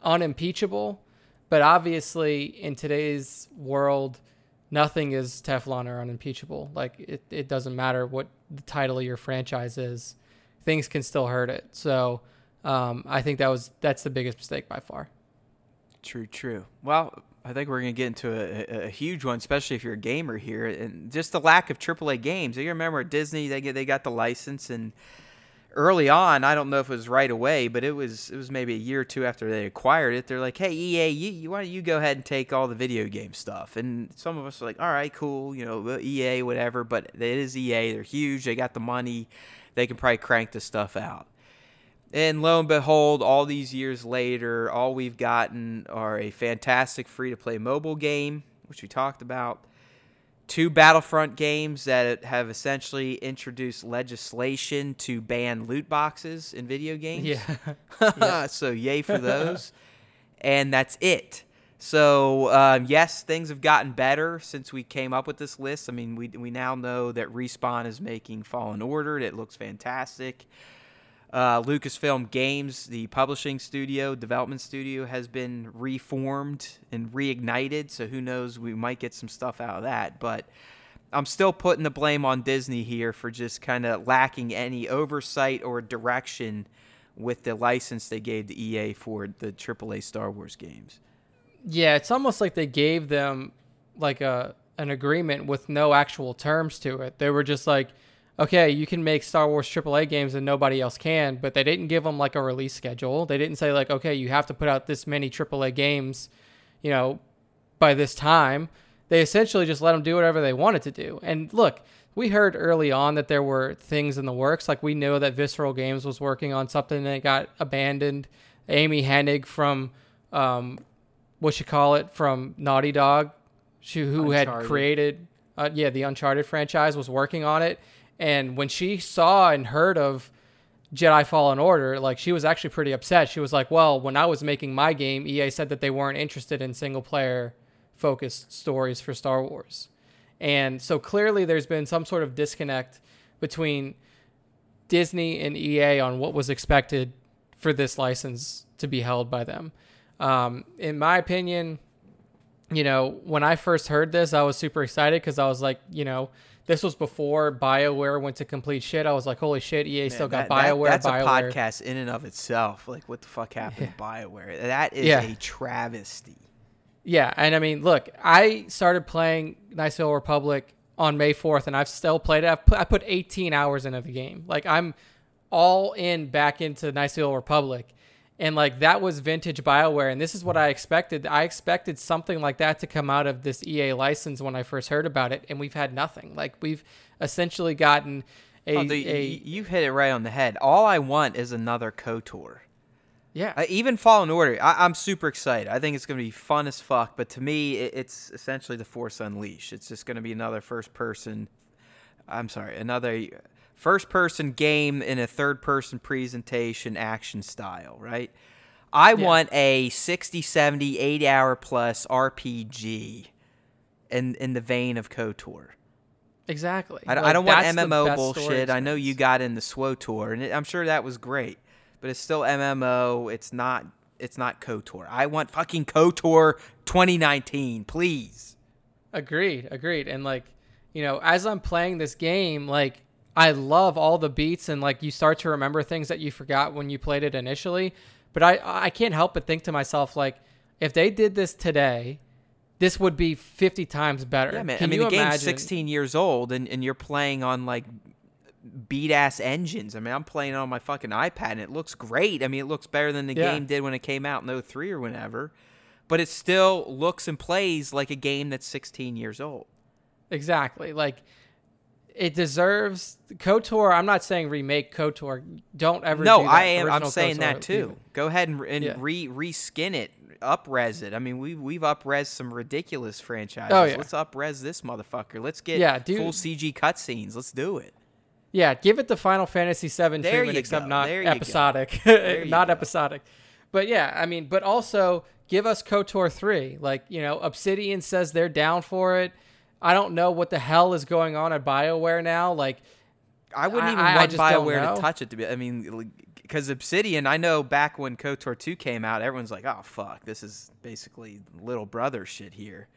unimpeachable. But obviously, in today's world, nothing is Teflon or unimpeachable. Like it, it doesn't matter what the title of your franchise is, things can still hurt it. So um, I think that was that's the biggest mistake by far. True, true. Well, I think we're gonna get into a, a, huge one, especially if you're a gamer here, and just the lack of AAA games. You remember Disney, they get they got the license, and early on, I don't know if it was right away, but it was it was maybe a year or two after they acquired it. They're like, "Hey EA, you, why don't you go ahead and take all the video game stuff?" And some of us are like, "All right, cool, you know, EA, whatever." But it is EA. They're huge. They got the money. They can probably crank the stuff out. And lo and behold, all these years later, all we've gotten are a fantastic free to play mobile game, which we talked about, two Battlefront games that have essentially introduced legislation to ban loot boxes in video games. Yeah. so, yay for those. and that's it. So, um, yes, things have gotten better since we came up with this list. I mean, we, we now know that Respawn is making Fallen Order. It looks fantastic. Uh, Lucasfilm Games, the publishing studio, development studio, has been reformed and reignited. So who knows? We might get some stuff out of that. But I'm still putting the blame on Disney here for just kind of lacking any oversight or direction with the license they gave to EA for the AAA Star Wars games. Yeah, it's almost like they gave them like a an agreement with no actual terms to it. They were just like okay, you can make Star Wars AAA games and nobody else can, but they didn't give them like a release schedule. They didn't say like, okay, you have to put out this many AAA games, you know, by this time. They essentially just let them do whatever they wanted to do. And look, we heard early on that there were things in the works. Like we know that Visceral Games was working on something that got abandoned. Amy Hennig from, um, what you call it, from Naughty Dog, she, who Uncharted. had created, uh, yeah, the Uncharted franchise, was working on it and when she saw and heard of Jedi Fallen Order, like she was actually pretty upset. She was like, "Well, when I was making my game, EA said that they weren't interested in single player focused stories for Star Wars." And so clearly there's been some sort of disconnect between Disney and EA on what was expected for this license to be held by them. Um, in my opinion, you know, when I first heard this, I was super excited because I was like, you know, this was before BioWare went to complete shit. I was like, holy shit, EA Man, still got that, BioWare. That, that's BioWare. a podcast in and of itself. Like, what the fuck happened yeah. to BioWare? That is yeah. a travesty. Yeah, and I mean, look, I started playing of the Republic on May 4th, and I've still played it. I've put, I put 18 hours into the game. Like, I'm all in back into of the Republic and like that was vintage bioware and this is what i expected. I expected something like that to come out of this ea license when i first heard about it and we've had nothing. Like we've essentially gotten a, oh, a you hit it right on the head. All i want is another kotor. Yeah. Uh, even fallen order I, am super excited. I think it's going to be fun as fuck but to me it, it's essentially the force unleashed. It's just going to be another first person i'm sorry another first person game in a third person presentation action style, right? I yeah. want a 60, 70, 80 hour plus RPG in in the vein of KOTOR. Exactly. I, like, I don't want MMO bullshit. I know you got in the SWOTOR, and it, I'm sure that was great, but it's still MMO. It's not. It's not KOTOR. I want fucking KOTOR 2019, please. Agreed. Agreed. And like, you know, as I'm playing this game, like I love all the beats and like you start to remember things that you forgot when you played it initially. But I I can't help but think to myself like if they did this today, this would be 50 times better. Yeah, man. Can I mean, the imagine? game's 16 years old and, and you're playing on like beat ass engines. I mean, I'm playing on my fucking iPad and it looks great. I mean, it looks better than the yeah. game did when it came out in 03 or whenever. But it still looks and plays like a game that's 16 years old. Exactly. Like it deserves Kotor. I'm not saying remake Kotor. Don't ever. No, do I am. I'm saying KOTOR that too. Go ahead and, and yeah. re reskin it, upres it. I mean, we we've upres some ridiculous franchises. Oh, yeah. Let's upres this motherfucker. Let's get yeah, dude. full CG cutscenes. Let's do it. Yeah, give it the Final Fantasy VII there treatment, except go. not episodic. not go. episodic. But yeah, I mean, but also give us Kotor three. Like you know, Obsidian says they're down for it. I don't know what the hell is going on at BioWare now. Like, I wouldn't even I, want I BioWare to touch it. To be, I mean, because Obsidian, I know back when KOTOR 2 came out, everyone's like, "Oh fuck, this is basically little brother shit here."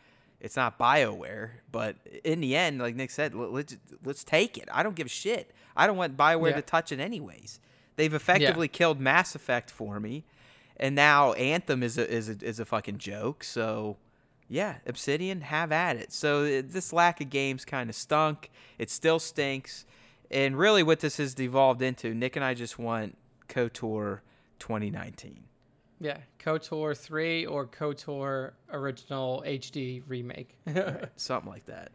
It's not BioWare, but in the end, like Nick said, let- let's let's take it. I don't give a shit. I don't want BioWare Yeah. to touch it anyways. They've effectively killed Mass Effect for me, and now Anthem is a is a is a fucking joke. So, yeah, Obsidian, have at it. So uh, this lack of games kind of stunk. It still stinks, and really, what this has devolved into, Nick and I just want KOTOR 2019. Yeah, KOTOR 3 or KOTOR original HD remake. Right, something like that.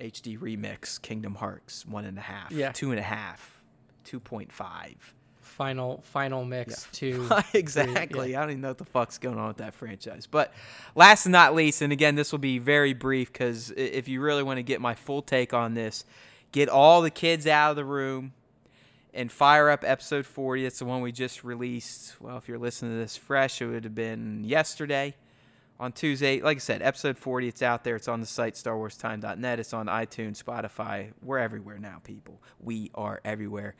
HD remix, Kingdom Hearts, one and a half, Yeah. two and a half, two point five. Final final mix two. exactly. yeah. I don't even know what the fuck's going on with that franchise. But last and not least, and again, this will be very brief because if you really want to get my full take on this, get all the kids out of the room and fire up episode 40. It's the one we just released. Well, if you're listening to this fresh, it would have been yesterday on Tuesday. Like I said, episode 40, it's out there. It's on the site, starwarstime.net. It's on iTunes, Spotify. We're everywhere now, people. We are everywhere.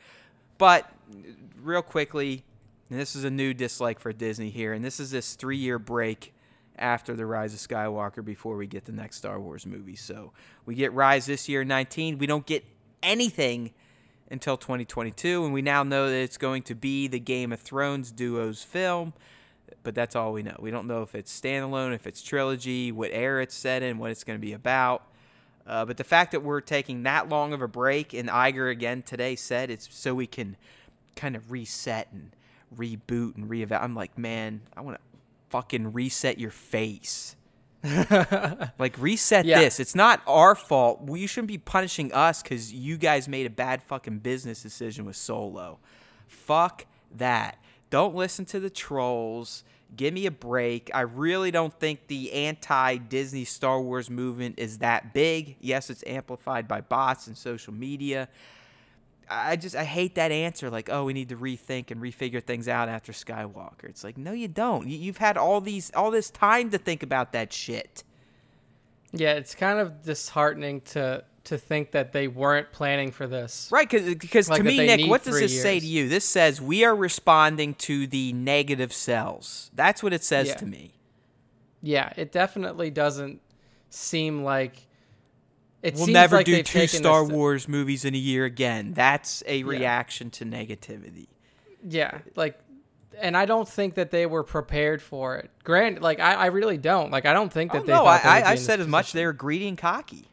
But real quickly, this is a new dislike for Disney here, and this is this three year break after the Rise of Skywalker before we get the next Star Wars movie. So we get Rise this year, 19. We don't get anything until 2022, and we now know that it's going to be the Game of Thrones duo's film. But that's all we know. We don't know if it's standalone, if it's trilogy, what era it's set in, what it's going to be about. Uh, but the fact that we're taking that long of a break, and Iger again today said it's so we can kind of reset and reboot and reevaluate. I'm like, man, I want to fucking reset your face. like reset Yeah. this. It's not our fault. Well, you shouldn't be punishing us because you guys made a bad fucking business decision with Solo. Fuck that. Don't listen to the trolls. Give me a break. I really don't think the anti Disney Star Wars movement is that big. Yes, it's amplified by bots and social media. I just I hate that answer like oh we need to rethink and refigure things out after Skywalker. It's like no you don't. You, you've had all these all this time to think about that shit. yeah, it's kind of disheartening to to think that they weren't planning for this. Right because Like to me Nick what does this say to you? This says we are responding to the negative cells. That's what it says Yeah. to me. Yeah, it definitely doesn't seem like it we'll never like do two Star this- Wars movies in a year again. That's a reaction to negativity. Yeah, like, and I don't think that they were prepared for it. Grant, like, I, I really don't. Like, I don't think that Oh, they. no, I, I, I said as much. They were greedy and cocky.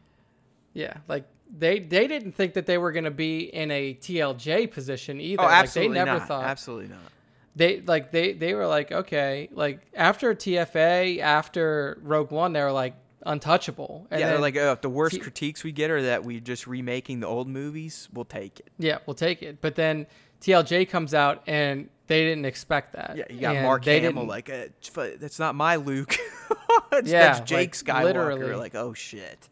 Yeah, like they they didn't think that they were going to be in a TLJ position either. Oh, like, absolutely they never not. thought. Absolutely not. They like they they were like okay, like after TFA, after Rogue One, they were like untouchable. And yeah, they're like, oh, the worst T- critiques we get are that we're just remaking the old movies, we'll take it. Yeah, we'll take it. But then TLJ comes out and they didn't expect that. Yeah, you got And Mark they Hamill didn't- like, uh, that's not my Luke. that's, Yeah, that's Jake like, Skywalker. literally. Like, oh shit.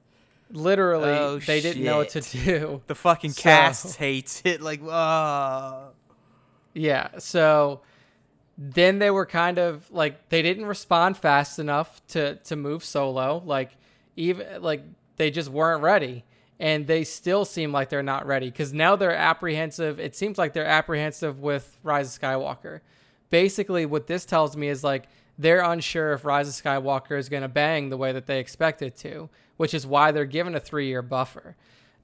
Literally Oh, they didn't know what to do. The fucking So- cast hates it. Like, uh Yeah, so then they were kind of like they didn't respond fast enough to to move solo. Like even like they just weren't ready. And they still seem like they're not ready because now they're apprehensive. It seems like they're apprehensive with Rise of Skywalker. Basically, what this tells me is like they're unsure if Rise of Skywalker is going to bang the way that they expect it to, which is why they're given a three year buffer.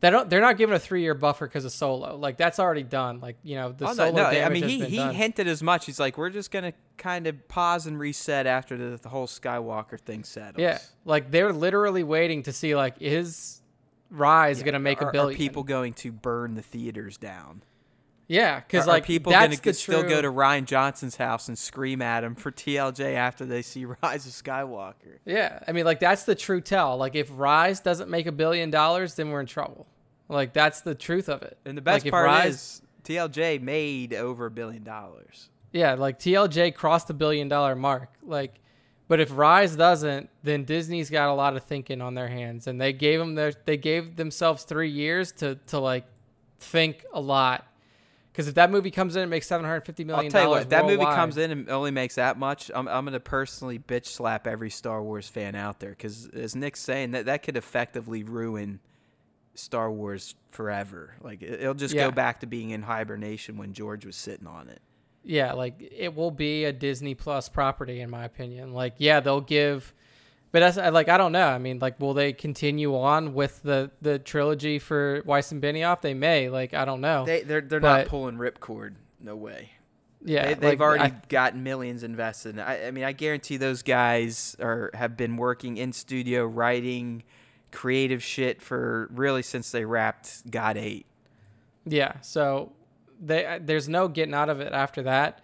They don't. They're not given a three year buffer because of Solo. Like that's already done. Like you know the Oh, no, Solo no, I mean, he he done. hinted as much. He's like, we're just going to kind of pause and reset after the, the whole Skywalker thing settles. Yeah, like they're literally waiting to see like is Rise Yeah, gonna make are, a billion? Are people going to burn the theaters down? Yeah, because like people going to still true, go to Rian Johnson's house and scream at him for TLJ after they see Rise of Skywalker? Yeah, I mean like that's the true tell. Like if Rise doesn't make a billion dollars, then we're in trouble. Like that's the truth of it. And the best Like, part Rise- is TLJ made over a billion dollars. Yeah, like TLJ crossed the billion dollar mark. Like, but if Rise doesn't, then Disney's got a lot of thinking on their hands, and they gave them their they gave themselves three years to to like think a lot. Because if that movie comes in and makes seven hundred fifty million I'll tell you what, if that movie comes in and only makes that much, I'm, I'm going to personally bitch slap every Star Wars fan out there because, as Nick's saying, that, that could effectively ruin Star Wars forever. Like, it, it'll just Yeah. go back to being in hibernation when George was sitting on it. Yeah, like it will be a Disney Plus property in my opinion. Like yeah, they'll give But that's I- like I don't know. I mean, like, will they continue on with the the trilogy for Weiss and Benioff? They may. Like, I don't know. They they're they're But- not pulling ripcord. No way. yeah, they, they've like, already I- gotten millions invested. I, I mean, I guarantee those guys are have been working in studio writing creative shit for really since they wrapped GoT Eight. Yeah, so they there's no getting out of it after that.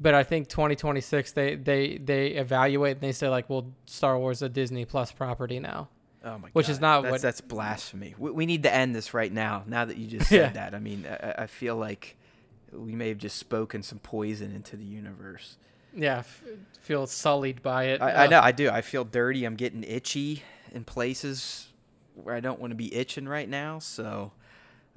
But I think 2026 they they they evaluate and they say like, well, Star Wars is a Disney Plus property now. Oh my Which God. is not that's, what- that's blasphemy. We, we need to end this right now. Now that you just said Yeah. that, I mean, I, I feel like we may have just spoken some poison into the universe. Yeah, f- feel sullied by it. I, I know, I do. I feel dirty. I'm getting itchy in places where I don't want to be itching right now. So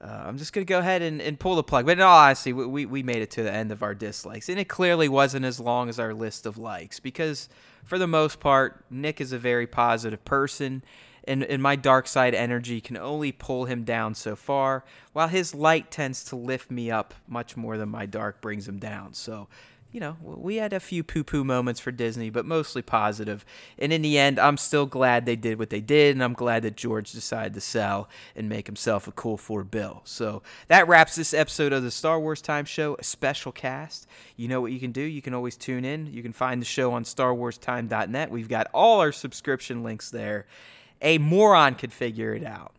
uh, I'm just gonna go ahead and, and pull the plug. But honesty, we, we we made it to the end of our dislikes, and it clearly wasn't as long as our list of likes because for the most part, Nick is a very positive person. And, and my dark side energy can only pull him down so far, while his light tends to lift me up much more than my dark brings him down. So, you know, we had a few poo poo moments for Disney, but mostly positive. And in the end, I'm still glad they did what they did, and I'm glad that George decided to sell and make himself a cool four bill. So that wraps this episode of the Star Wars Time Show, a special cast. You know what you can do? You can always tune in. You can find the show on StarWarsTime.net. We've got all our subscription links there. A moron could figure it out.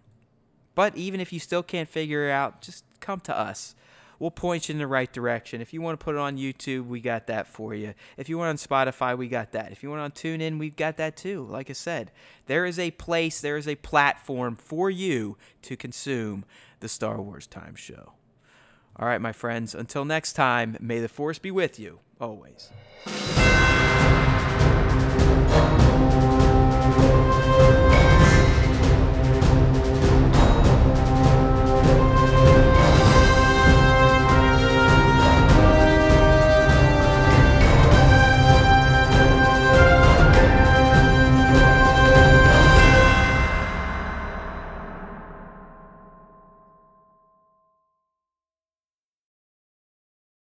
But even if you still can't figure it out, just come to us. We'll point you in the right direction. If you want to put it on YouTube, we got that for you. If you want on Spotify, we got that. If you want on TuneIn, we've got that too. Like I said, there is a place, there is a platform for you to consume the Star Wars Time Show. All right, my friends, until next time, may the Force be with you always.